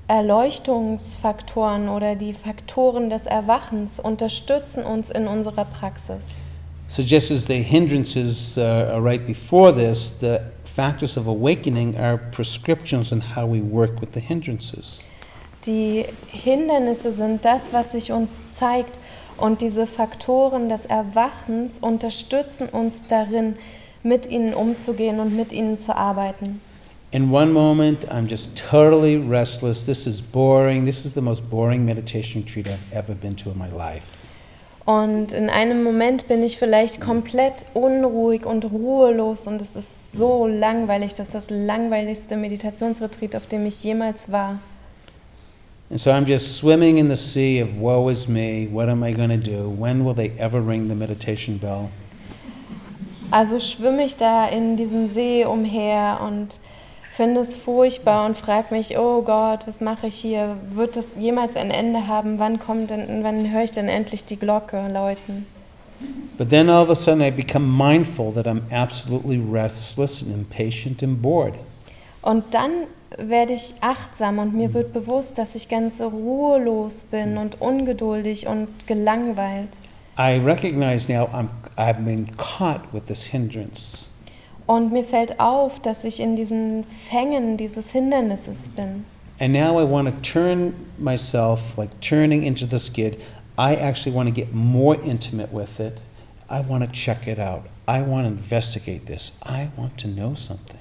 Erleuchtungsfaktoren oder die Faktoren des Erwachens unterstützen uns in unserer Praxis. So just as the hindrances uh, are right before this, the factors of awakening are prescriptions on how we work with the hindrances. Die Hindernisse sind das, was sich uns zeigt und diese Faktoren des Erwachens unterstützen uns darin, mit ihnen umzugehen und mit ihnen zu arbeiten. In one moment, I'm just totally restless. This is boring. This is the most boring meditation retreat I've ever been to in my life. Und in einem Moment bin ich vielleicht komplett unruhig und ruhelos und es ist so langweilig, das ist das langweiligste Meditationsretreat, auf dem ich jemals war. And so I'm just swimming in the sea of woe is me. What am I going to do? When will they ever ring the meditation bell? Also schwimme ich da in diesem See umher und finde es furchtbar und frage mich, oh Gott, was mache ich hier? Wird das jemals ein Ende haben? Wann kommt denn, wann höre ich denn endlich die Glocke läuten? But then all of a sudden, I become mindful that I'm absolutely restless and impatient and bored. Und dann werde ich achtsam und mir wird bewusst, dass ich ganz ruhelos bin und ungeduldig und gelangweilt. I recognize now I'm, I've been caught with this hindrance. Und mir fällt auf, dass ich in diesen Fängen dieses Hindernisses bin. And now I want to turn myself, like turning into the skid. I actually want to get more intimate with it. I want to check it out. I want to investigate this. I want to know something.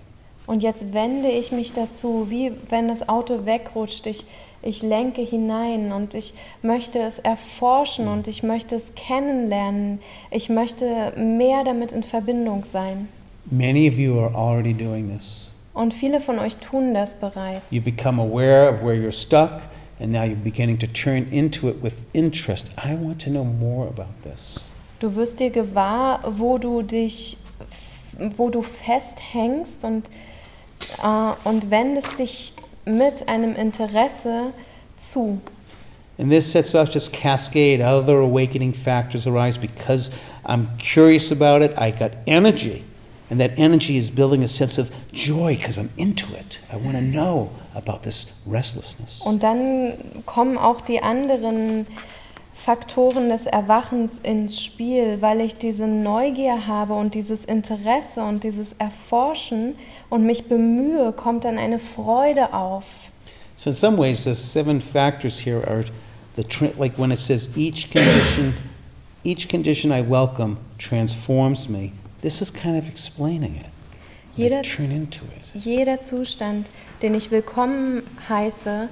Und jetzt wende ich mich dazu, wie wenn das Auto wegrutscht. Ich, ich lenke hinein und ich möchte es erforschen und ich möchte es kennenlernen. Ich möchte mehr damit in Verbindung sein. Many of you are already doing this. Und viele von euch tun das bereits. You become aware of where you're stuck, and now you're beginning to turn into it with interest. I want to know more about this. Du wirst dir gewahr, wo du dich, wo du festhängst und, äh, und wendest dich mit einem Interesse zu. And this sets off this cascade. Other awakening factors arise because I'm curious about it. I got energy. And that energy is building a sense of joy because I'm into it. I want to know about this restlessness. Und dann kommen auch die anderen Faktoren des Erwachens ins Spiel, weil ich diese Neugier habe und dieses Interesse und dieses Erforschen und mich bemühe, kommt dann eine Freude auf. So in some ways, the seven factors here are the like when it says each condition, each condition I welcome transforms me. This is kind of explaining it. Jeder, jeder Zustand, den ich willkommen heiße,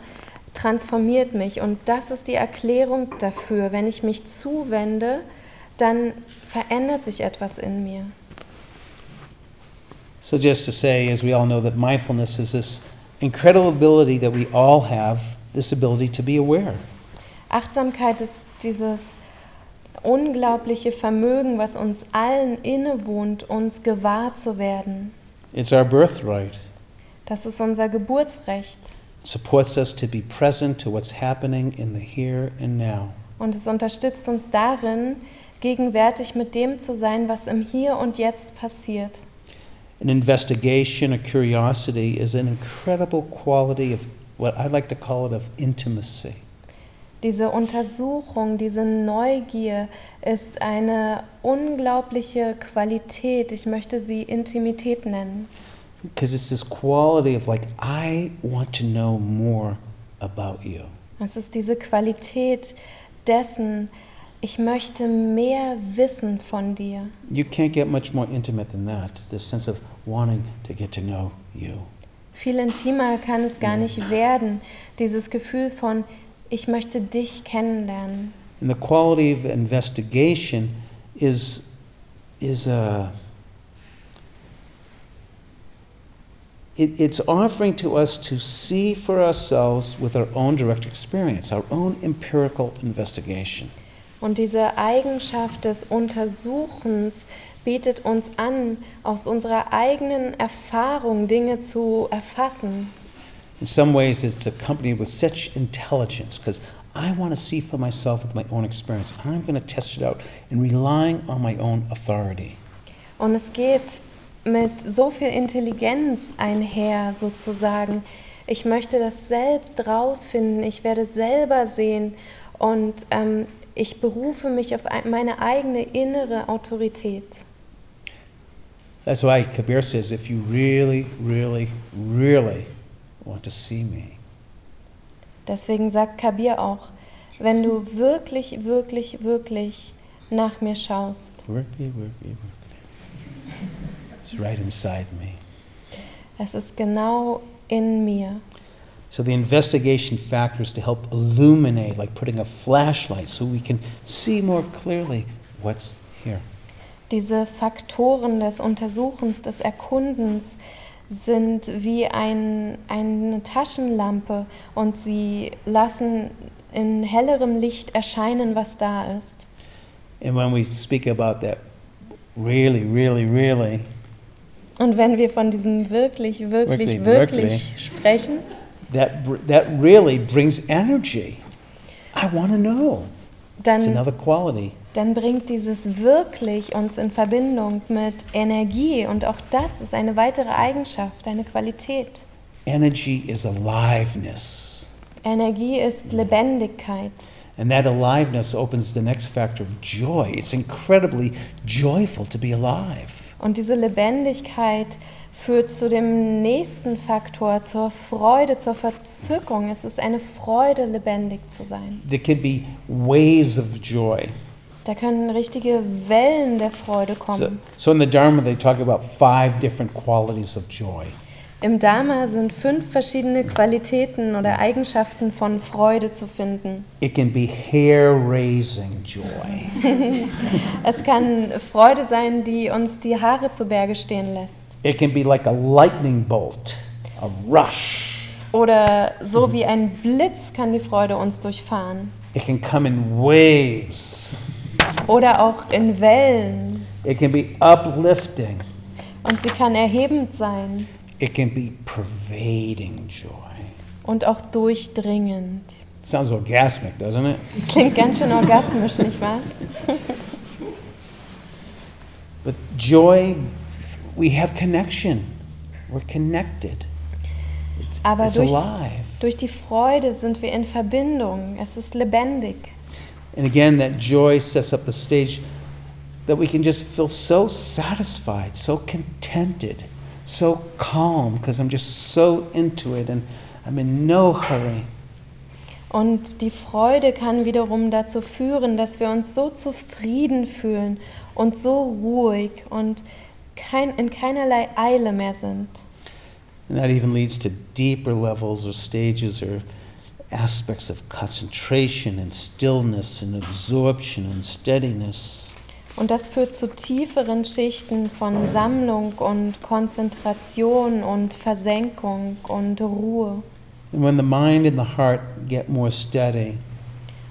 transformiert mich. Und das ist die Erklärung dafür. Wenn ich mich zuwende, dann verändert sich etwas in mir. So just to say, as we all know, that mindfulness is this incredible ability that we all have, this ability to be aware. Achtsamkeit ist dieses unglaubliche Vermögen, was uns allen innewohnt, uns gewahr zu werden. It's our birthright. Das ist unser Geburtsrecht. Supports us to be present to what's happening in the here and now. Und es unterstützt uns darin, gegenwärtig mit dem zu sein, was im Hier und Jetzt passiert. An investigation, a curiosity, is an incredible quality of what I like to call it of intimacy. Diese Untersuchung, diese Neugier ist eine unglaubliche Qualität. Ich möchte sie Intimität nennen. Because it's this quality of like, I want to know more about you. Es ist diese Qualität dessen, ich möchte mehr wissen von dir. You can't get much more intimate than that. This sense of wanting to get to know you. Viel intimer kann es gar nicht werden. Dieses Gefühl von, ich möchte dich kennenlernen. And the quality of investigation is, is a, it, it's offering to us to see for ourselves with our own direct experience, our own empirical investigation. Und diese Eigenschaft des Untersuchens bietet uns an, aus unserer eigenen Erfahrung Dinge zu erfassen. In some ways, it's accompanied with such intelligence because I want to see for myself with my own experience. I'm going to test it out and relying on my own authority. Und es geht mit so viel Intelligenz einher, sozusagen. Ich möchte das selbst rausfinden, ich werde selber sehen und ähm, ich berufe mich auf ein- meine eigene innere Autorität. That's why Kabir says, if you really, really, really want to see me, Deswegen sagt Kabir auch, wenn du wirklich, wirklich, wirklich nach mir schaust, worky, worky, worky. It's right inside me. es ist genau in mir. So the investigation factor is to help illuminate, like putting a flashlight, so we can see more clearly what's here. Diese Faktoren des Untersuchens, des Erkundens sind wie ein, eine Taschenlampe und sie lassen in hellerem Licht erscheinen, was da ist. And when we speak about that, really, really, really, Und wenn wir von diesem wirklich, Wirklich, wirklich, wirklich, sprechen, that, that really brings energy. I want to know. It's dann, another quality. dann bringt dieses wirklich uns in Verbindung mit Energie und auch das ist eine weitere Eigenschaft, eine Qualität. Energy is aliveness. Energie ist Lebendigkeit. And that aliveness opens the next factor of joy. It's incredibly joyful to be alive. Und diese Lebendigkeit führt zu dem nächsten Faktor, zur Freude, zur Verzückung. Es ist eine Freude, lebendig zu sein. There can be waves of joy. Da können richtige Wellen der Freude So, kommen. so in the Dharma, they talk about five different qualities of joy. Im Dharma sind fünf verschiedene Qualitäten oder Eigenschaften von Freude zu finden. It can be hair raising joy. [laughs] Es kann Freude sein, die uns die Haare zu Berge stehen lässt. It can be like a lightning bolt, a rush. Oder so wie ein Blitz kann die Freude uns durchfahren. It can come in waves. Oder auch in Wellen. It can be uplifting. Und sie kann erhebend sein. It can be pervading joy. und auch durchdringend. Sounds orgasmic, doesn't it? [laughs] Klingt ganz schön orgasmisch, nicht wahr? But joy, we have connection. We're connected. It's, Aber it's durch, alive. durch die Freude sind wir in Verbindung. Es ist lebendig. And again, that joy sets up the stage that we can just feel so satisfied, so contented, so calm, because I'm just so into it and I'm in no hurry. Und die Freude kann wiederum dazu führen, dass wir uns so zufrieden fühlen und so ruhig und kein, in keinerlei Eile mehr sind. And that even leads to deeper levels or stages or aspects of concentration and stillness and absorption and steadiness. Und das führt zu tieferen Schichten von Sammlung und Konzentration und Versenkung und Ruhe. And when the mind and the heart get more steady,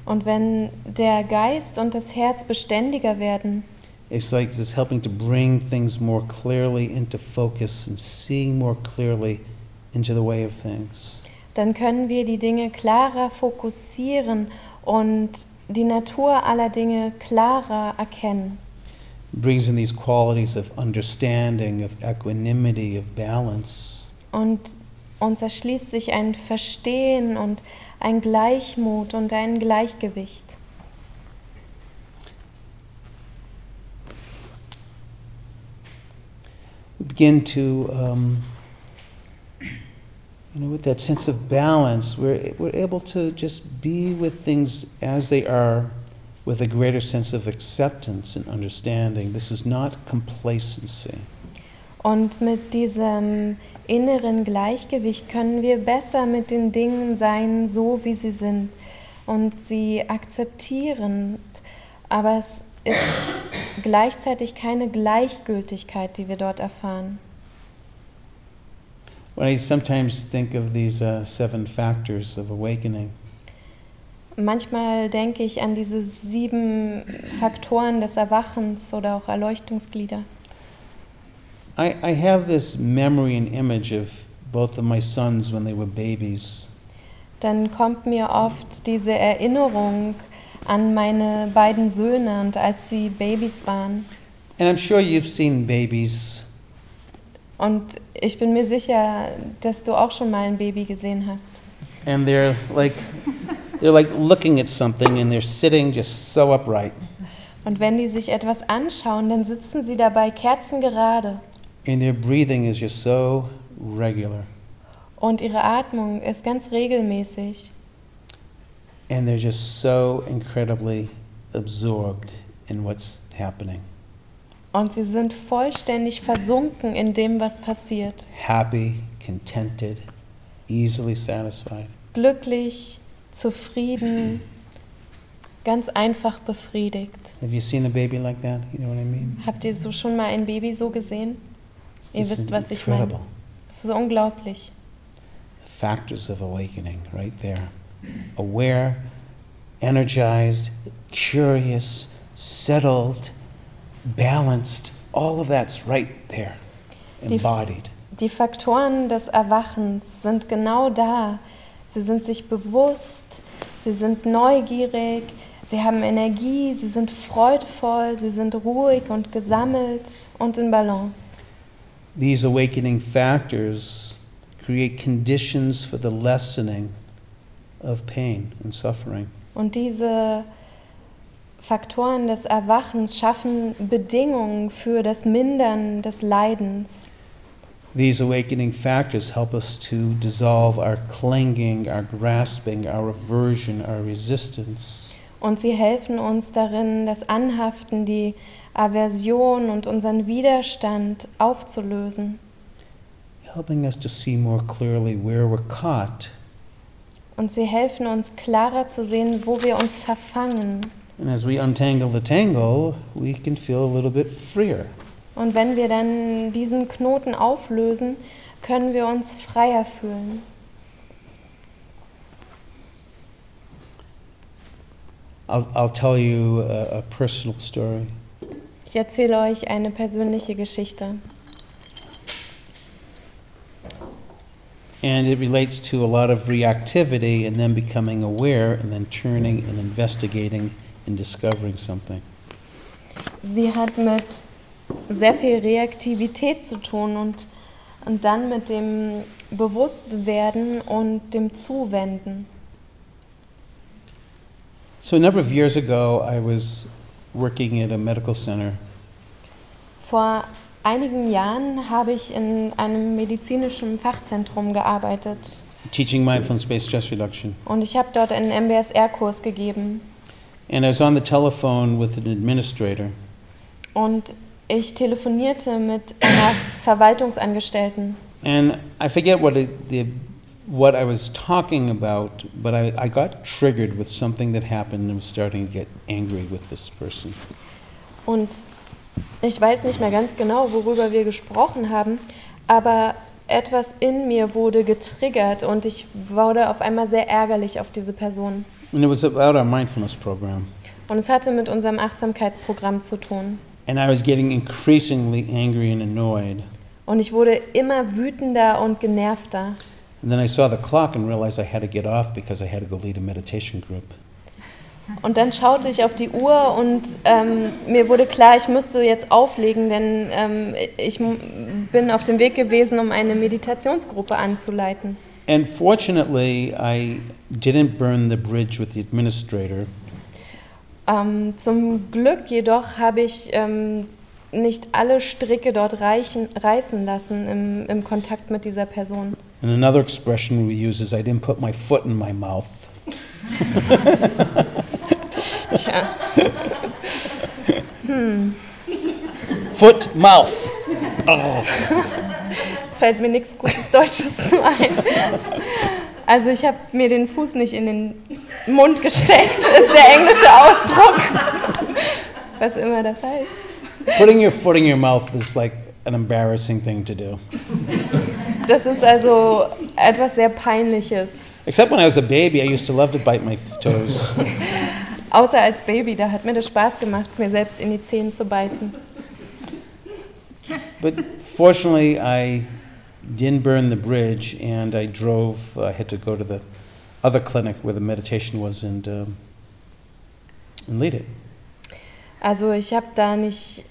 Und wenn der Geist und das Herz beständiger werden, it's like it's helping to bring things more clearly into focus and seeing more clearly into the way of things. dann können wir die Dinge klarer fokussieren und die Natur aller Dinge klarer erkennen. brings in these qualities of understanding, of equanimity, of balance. Und uns erschließt sich ein Verstehen und ein Gleichmut und ein Gleichgewicht. We begin to, um, you know, with that sense of balance, we're, we're able to just be with things as they are with a greater sense of acceptance and understanding. This is not complacency. Und mit diesem inneren Gleichgewicht können wir besser mit den Dingen sein, so wie sie sind und sie akzeptieren. Aber es ist gleichzeitig keine Gleichgültigkeit, die wir dort erfahren. When I sometimes think of these uh, seven factors of awakening, Manchmal denke ich an diese sieben Faktoren des Erwachens oder auch Erleuchtungsglieder. I, I have this memory and image of both of my sons when they were babies. Dann kommt mir oft diese Erinnerung an meine beiden Söhne und als sie Babys waren. And I'm sure you've seen babies Und ich bin mir sicher, dass du auch schon mal ein Baby gesehen hast. and they're like they're like looking at something and they're sitting just so upright. Und wenn die sich etwas anschauen, dann sitzen sie dabei kerzengerade. And their breathing is just so regular. Und ihre Atmung ist ganz regelmäßig. And they're just so incredibly absorbed in what's happening und sie sind vollständig versunken in dem, was passiert. happy contented easily satisfied Glücklich, zufrieden, ganz einfach befriedigt. have you seen a baby like that you know what i mean Habt ihr so schon mal ein Baby so gesehen? It's Ihr wisst, was ich meine. Es ist unglaublich. the factors of awakening right there aware energized curious settled balanced all of that's right there Die- embodied Die Faktoren des Erwachens sind genau da. Sie sind sich bewusst, sie sind neugierig, sie haben Energie, sie sind freudvoll, sie sind ruhig und gesammelt und in Balance. these awakening factors create conditions for the lessening of pain and suffering Und diese Faktoren des Erwachens schaffen Bedingungen für das Mindern des Leidens. These awakening factors help us to dissolve our clinging, our grasping, our aversion, our resistance. Und sie helfen uns darin, das Anhaften, die Aversion und unseren Widerstand aufzulösen. Helping us to see more clearly where we're caught. Und sie helfen uns klarer zu sehen, wo wir uns verfangen. And as we untangle the tangle, we can feel a little bit freer. Und wenn wir dann diesen Knoten auflösen, können wir uns freier fühlen. I'll, I'll tell you a, a personal story. Ich erzähle euch eine persönliche Geschichte. And it relates to a lot of reactivity and then becoming aware and then turning and investigating and discovering something. Sie hat mit sehr viel Reaktivität zu tun und, und dann mit dem Bewusstwerden und dem Zuwenden. So, a number of years ago, I was working at a medical center Vor einigen Jahren habe ich in einem medizinischen Fachzentrum gearbeitet teaching mindfulness based stress reduction. und ich habe dort einen MBSR-Kurs gegeben. And I was on the telephone with an administrator. Und ich telefonierte mit einer Verwaltungsangestellten. And I forget what, it, the, what I was talking about, but I, I got triggered with something that happened and was starting to get angry with this person. Und ich weiß nicht mehr ganz genau, worüber wir gesprochen haben, aber etwas in mir wurde getriggert und ich wurde auf einmal sehr ärgerlich auf diese Person. And it was about our mindfulness program. Und es hatte mit unserem Achtsamkeitsprogramm zu tun. And I was getting increasingly angry and annoyed. Und ich wurde immer wütender und genervter. And then I saw the clock and realized I had to get off because I had to go lead a meditation group. Und dann schaute ich auf die Uhr und ähm, mir wurde klar, ich müsste jetzt auflegen, denn ähm, ich bin auf dem Weg gewesen, um eine Meditationsgruppe anzuleiten. And fortunately, I didn't burn the bridge with the administrator. Ähm, zum Glück jedoch habe ich ähm, nicht alle Stricke dort reichen, reißen lassen im, im Kontakt mit dieser Person. And another expression we use is I didn't put my foot in my mouth. [laughs] Tja, Foot, mouth. [laughs] fällt mir nichts Gutes Deutsches zu [laughs] ein. Also ich habe mir den Fuß nicht in den Mund gesteckt, [laughs] ist der englische Ausdruck. Was immer das heißt. Putting your foot in your mouth is like an embarrassing thing to do. Das ist also etwas sehr Peinliches. Except when I was a baby, I used to love to bite my toes. Außer als Baby, da hat mir das Spaß gemacht, mir selbst in die Zähne zu beißen. But fortunately, I didn't burn the bridge, and I drove. I had to go to the other clinic where the meditation was, and um, and lead it. Also ich habe da nicht,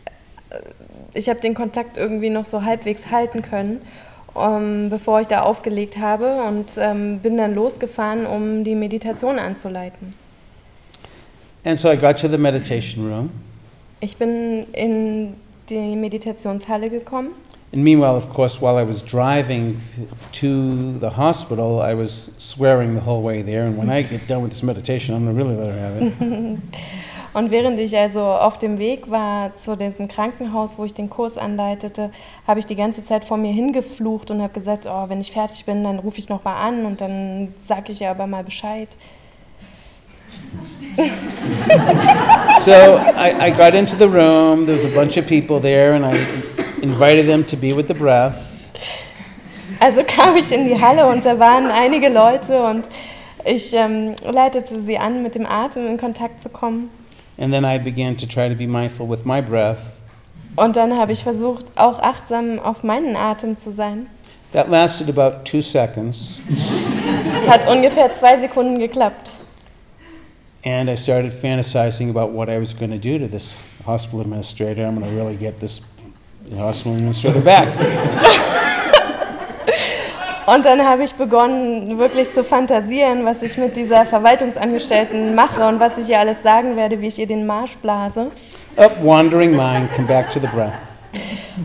ich habe den Kontakt irgendwie noch so halbwegs halten können, ähm, bevor ich da aufgelegt habe und ähm, bin dann losgefahren, um die Meditation anzuleiten. And so I got to the meditation room, Ich bin in die Meditationshalle gekommen and meanwhile, of course, while I was driving to the hospital, I was swearing the whole way there. And when I get done with this meditation, I'm gonna really let her have it. [laughs] und während ich also auf dem Weg war zu diesem Krankenhaus, wo ich den Kurs anleitete, habe ich die ganze Zeit vor mir hingeflucht und habe gesagt, oh, wenn ich fertig bin, dann rufe ich noch mal an und dann sage ich ihr aber mal Bescheid. [laughs] So I, I got into the room. There was a bunch of people there, and I invited them to be with the breath. Also kam ich in die Halle und da waren einige Leute und ich ähm, leitete sie an, mit dem Atem in Kontakt zu kommen. And then I began to try to be mindful with my breath. Und dann habe ich versucht, auch achtsam auf meinen Atem zu sein. That lasted about two seconds, Es hat ungefähr zwei Sekunden geklappt. and I started fantasizing about what I was going to do to this hospital administrator. I'm going to really get this hospital administrator back. Und dann habe ich begonnen, wirklich zu fantasieren, was ich mit dieser Verwaltungsangestellten mache und was ich ihr alles sagen werde, wie ich ihr den Marsch blase. Up, wandering mind, come back to the breath.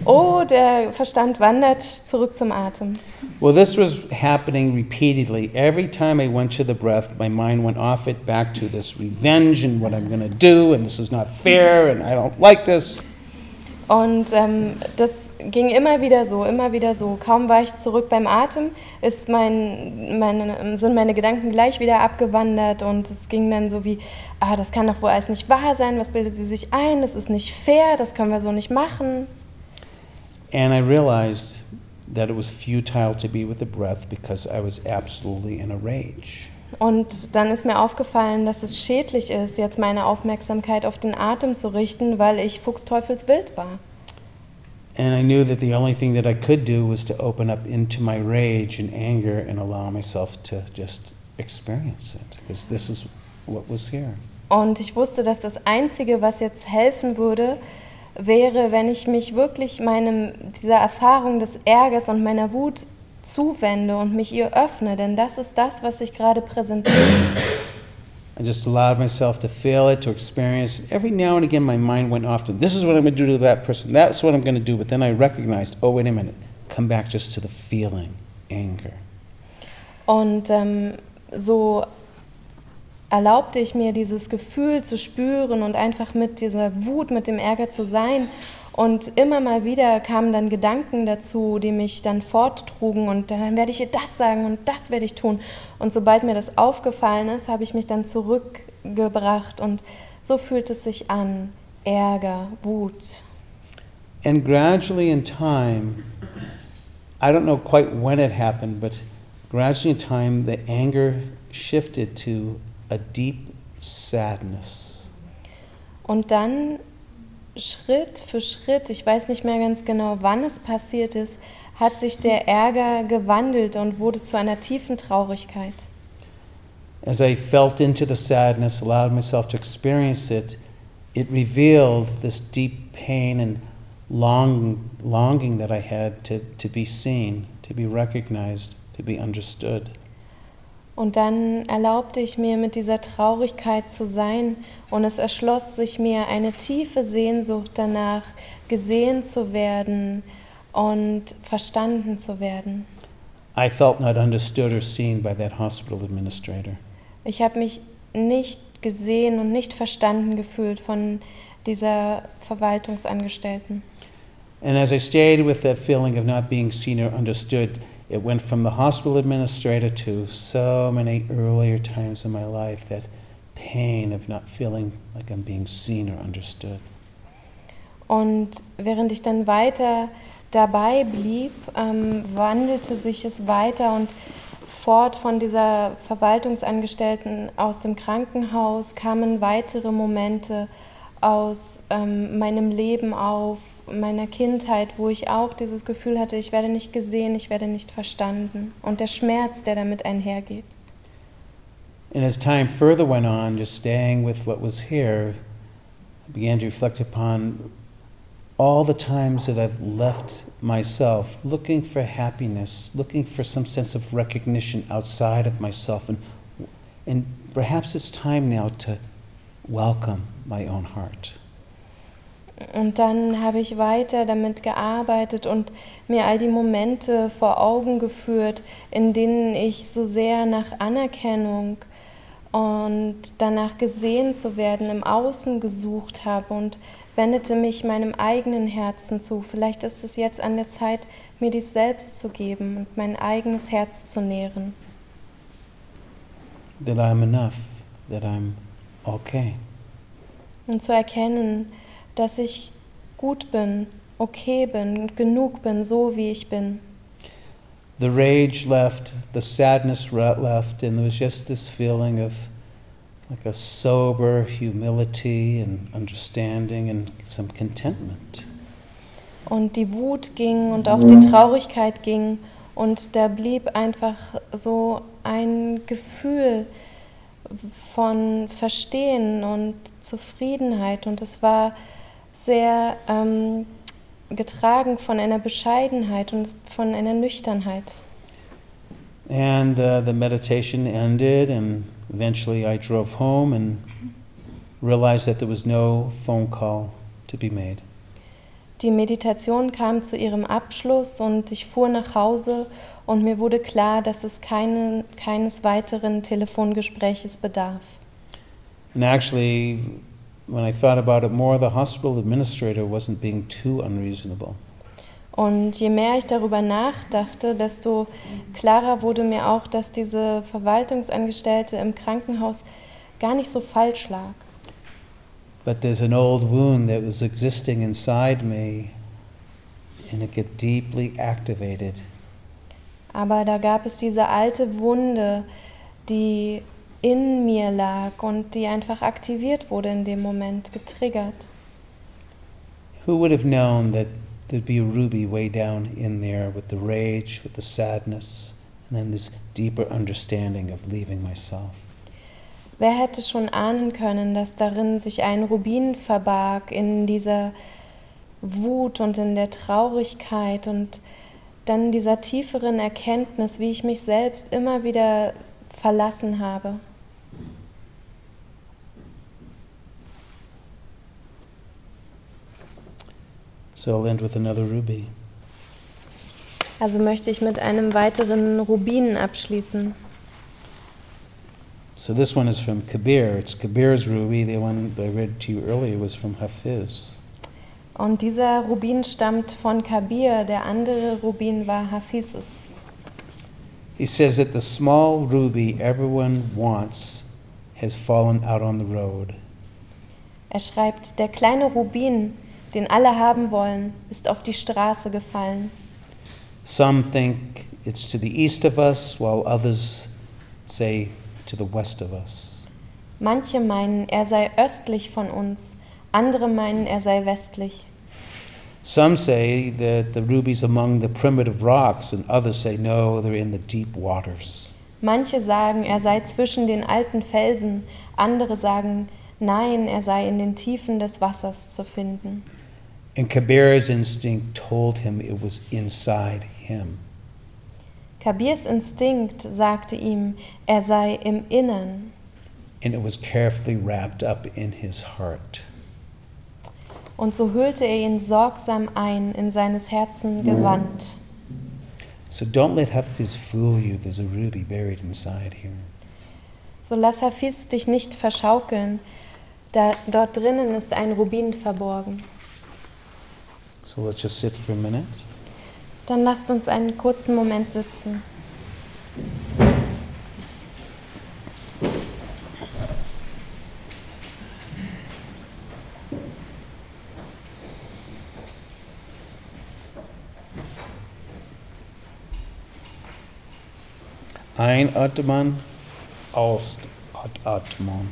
Oh, der Verstand wandert zurück zum Atem. Well, this was happening repeatedly. Every time I went to the breath, my mind went off it back to this revenge and what I'm going to do, and this is not fair, and I don't like this. Und ähm, das ging immer wieder so, immer wieder so. Kaum war ich zurück beim Atem, ist mein, meine, sind meine Gedanken gleich wieder abgewandert und es ging dann so wie, ah, das kann doch wohl alles nicht wahr sein, was bildet sie sich ein, das ist nicht fair, das können wir so nicht machen. And I realized that it was futile to be with the breath because I was absolutely in a rage. Und dann ist mir aufgefallen, dass es schädlich ist, jetzt meine Aufmerksamkeit auf den Atem zu richten, weil ich fuchsteufelswild war. And I knew that the only thing that I could do was to open up into my rage and anger and allow myself to just experience it because this is what was here. Und ich wusste, dass das Einzige, was jetzt helfen würde, wäre, wenn ich mich wirklich meinem, dieser Erfahrung des Ärgers und meiner Wut zuwende und mich ihr öffne, denn das ist das, was sich gerade präsentiert. I just allowed myself to feel it, to experience it. Every now and again, my mind went off to this is what I'm going to do to that person, that's what I'm going to do. But then I recognized, oh, wait a minute, come back just to the feeling, anger. Und ähm, so erlaubte ich mir dieses Gefühl zu spüren und einfach mit dieser Wut, mit dem Ärger zu sein. Und immer mal wieder kamen dann Gedanken dazu, die mich dann forttrugen und dann werde ich ihr das sagen und das werde ich tun. Und sobald mir das aufgefallen ist, habe ich mich dann zurückgebracht und so fühlt es sich an. Ärger, Wut. And gradually in time, I don't know quite when it happened, but gradually in time, the anger shifted to a deep sadness. Und dann Schritt für Schritt, ich weiß nicht mehr ganz genau, wann es passiert ist, hat sich der Ärger gewandelt und wurde zu einer tiefen Traurigkeit. As I felt into the sadness, allowed myself to experience it, it revealed this deep pain and long, longing that I had to, to be seen, to be recognized, to be understood. Und dann erlaubte ich mir, mit dieser Traurigkeit zu sein, und es erschloss sich mir eine tiefe Sehnsucht danach, gesehen zu werden und verstanden zu werden. I felt not understood or seen by that hospital administrator. Ich habe mich nicht gesehen und nicht verstanden gefühlt von dieser Verwaltungsangestellten. And as I stayed with that feeling of not being seen or understood, it went from the hospital administrator to so many earlier times in my life that pain of not feeling like I'm being seen or understood. Und während ich dann weiter dabei blieb, ähm, wandelte sich es weiter und fort von dieser Verwaltungsangestellten aus dem Krankenhaus kamen weitere Momente aus ähm, meinem Leben auf, meiner Kindheit, wo ich auch dieses Gefühl hatte, ich werde nicht gesehen, ich werde nicht verstanden und der Schmerz, der damit einhergeht. And as time further went on, just staying with what was here, I began to reflect upon all the times that I've left myself looking for happiness, looking for some sense of recognition outside of myself. And, and perhaps it's time now to welcome my own heart. Und dann habe ich weiter damit gearbeitet und mir all die Momente vor Augen geführt, in denen ich so sehr nach Anerkennung und danach gesehen zu werden im Außen gesucht habe und wendete mich meinem eigenen Herzen zu. Vielleicht ist es jetzt an der Zeit, mir dies selbst zu geben und mein eigenes Herz zu nähren. That I'm enough, that I'm okay. Und zu erkennen, dass ich gut bin, okay bin und genug bin, so wie ich bin. The rage left, the sadness left, and there was just this feeling of like a sober humility and understanding and some contentment. Und die Wut ging und auch die Traurigkeit ging und da blieb einfach so ein Gefühl von Verstehen und Zufriedenheit und es war sehr ähm, getragen von einer Bescheidenheit und von einer Nüchternheit. And uh, the meditation ended, and eventually I drove home and realized that there was no phone call to be made. Die Meditation kam zu ihrem Abschluss und ich fuhr nach Hause und mir wurde klar, dass es keine, keines weiteren Telefongespräches bedarf. And actually, when I thought about it more, the hospital administrator wasn't being too unreasonable. Und je mehr ich darüber nachdachte, desto klarer wurde mir auch, dass diese Verwaltungsangestellte im Krankenhaus gar nicht so falsch lag. But there's an old wound that was existing inside me, and it get deeply activated. Aber da gab es diese alte Wunde, die in mir lag und die einfach aktiviert wurde in dem Moment, getriggert. Who would have known that there'd be a ruby way down in there with the rage, with the sadness, and then this deeper understanding of leaving myself? Wer hätte schon ahnen können, dass darin sich ein Rubin verbarg in dieser Wut und in der Traurigkeit und dann dieser tieferen Erkenntnis, wie ich mich selbst immer wieder verlassen habe. So I'll end with another ruby. Also möchte ich mit einem weiteren Rubin abschließen. So this one is from Kabir. It's Kabir's ruby. The one I read to you earlier was from Hafiz. Und dieser Rubin stammt von Kabir, der andere Rubin war Hafizes. He says that the small ruby everyone wants has fallen out on the road. Er schreibt, der kleine Rubin, den alle haben wollen, ist auf die Straße gefallen. Some think it's to the east of us, while others say to the west of us. Manche meinen, er sei östlich von uns, andere meinen, er sei westlich. Some say that the ruby's among the primitive rocks, and others say no, they're in the deep waters. Manche sagen, er sei zwischen den alten Felsen, andere sagen, nein, er sei in den Tiefen des Wassers zu finden. And Kabir's instinct told him it was inside him. Kabirs Instinkt sagte ihm, er sei im Innern And it was carefully wrapped up in his heart. und so hüllte er ihn sorgsam ein in seines Herzen Gewand. So don't let Hafiz fool you. There's a ruby buried inside here. So lass Hafiz dich nicht verschaukeln, da, dort drinnen ist ein Rubin verborgen. So let's just sit for a minute. Dann lasst uns einen kurzen Moment sitzen. Ein Atman, aus At- Atman.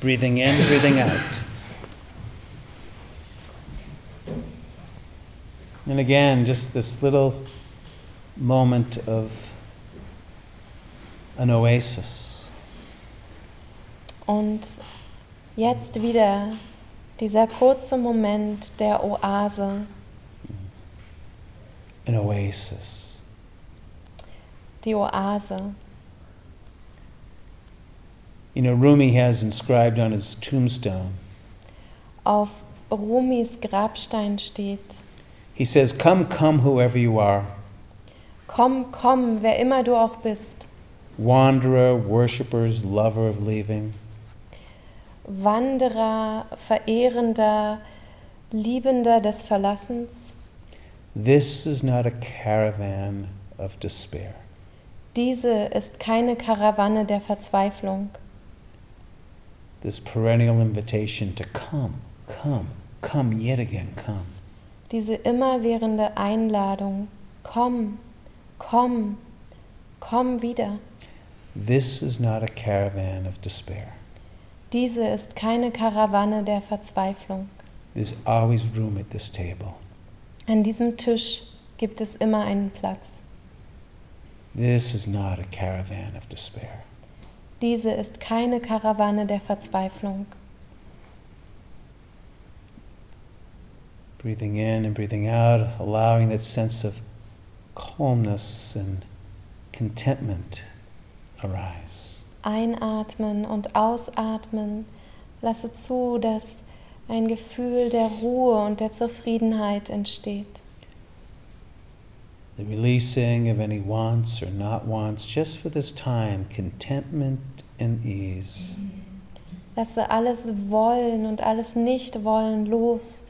Breathing in, breathing out. And again, just this little moment of an oasis. Und jetzt wieder dieser kurze Moment der Oase, An oasis. die Oase. You know, Rumi has inscribed on his tombstone, Auf Rumis Grabstein steht, he says, Come, come, whoever you are, komm, komm, wer immer du auch bist, wanderer, worshippers, lover of leaving. Wanderer, Verehrender, Liebender des Verlassens. This is not a caravan of despair. Diese ist keine Karawanne der Verzweiflung. This perennial invitation to come, come, come yet again, come. Diese immerwährende Einladung, komm, komm, komm wieder. This is not a caravan of despair. Diese ist keine Karawanne der Verzweiflung. There's always room at this table. An diesem Tisch gibt es immer einen Platz. This is not a caravan of despair. Diese ist keine Karawanne der Verzweiflung. Breathing in and breathing out, allowing that sense of calmness and contentment arise. Einatmen und ausatmen. Lasse zu, dass ein Gefühl der Ruhe und der Zufriedenheit entsteht. The releasing of any wants or not wants, just for this time, contentment and ease. Lasse alles Wollen und alles Nicht-Wollen los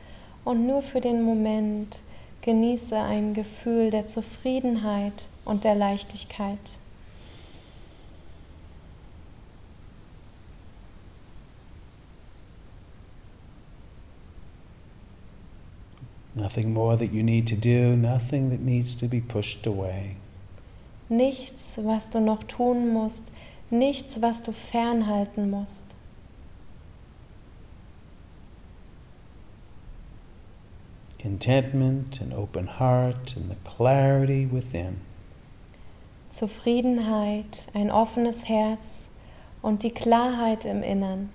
und nur für den Moment genieße ein Gefühl der Zufriedenheit und der Leichtigkeit. Nothing more that you need to do, nothing that needs to be pushed away. Nichts, was du noch tun musst, nichts, was du fernhalten musst. Contentment, and open heart, and the clarity within. Zufriedenheit, ein offenes Herz und die Klarheit im Innern.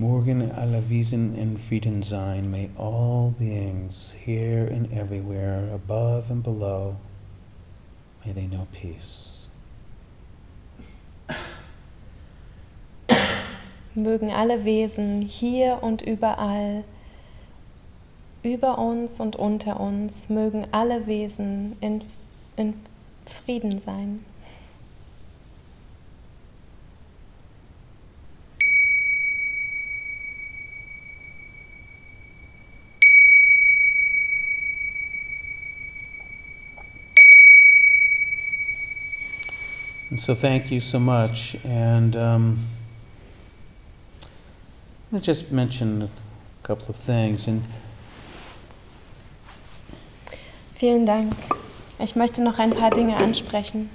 Morgen alle Wiesen in Frieden sein, may all beings here and everywhere, above and below, may they know peace. Mögen alle Wesen hier und überall, über uns und unter uns, mögen alle Wesen in, in Frieden sein. And so thank you so much. And um, I'm going to just mention a couple of things. And Vielen Dank. Ich möchte noch ein paar Dinge ansprechen.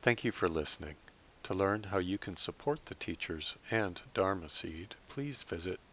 Thank you for listening. To learn how you can support the teachers and Dharma Seed, please visit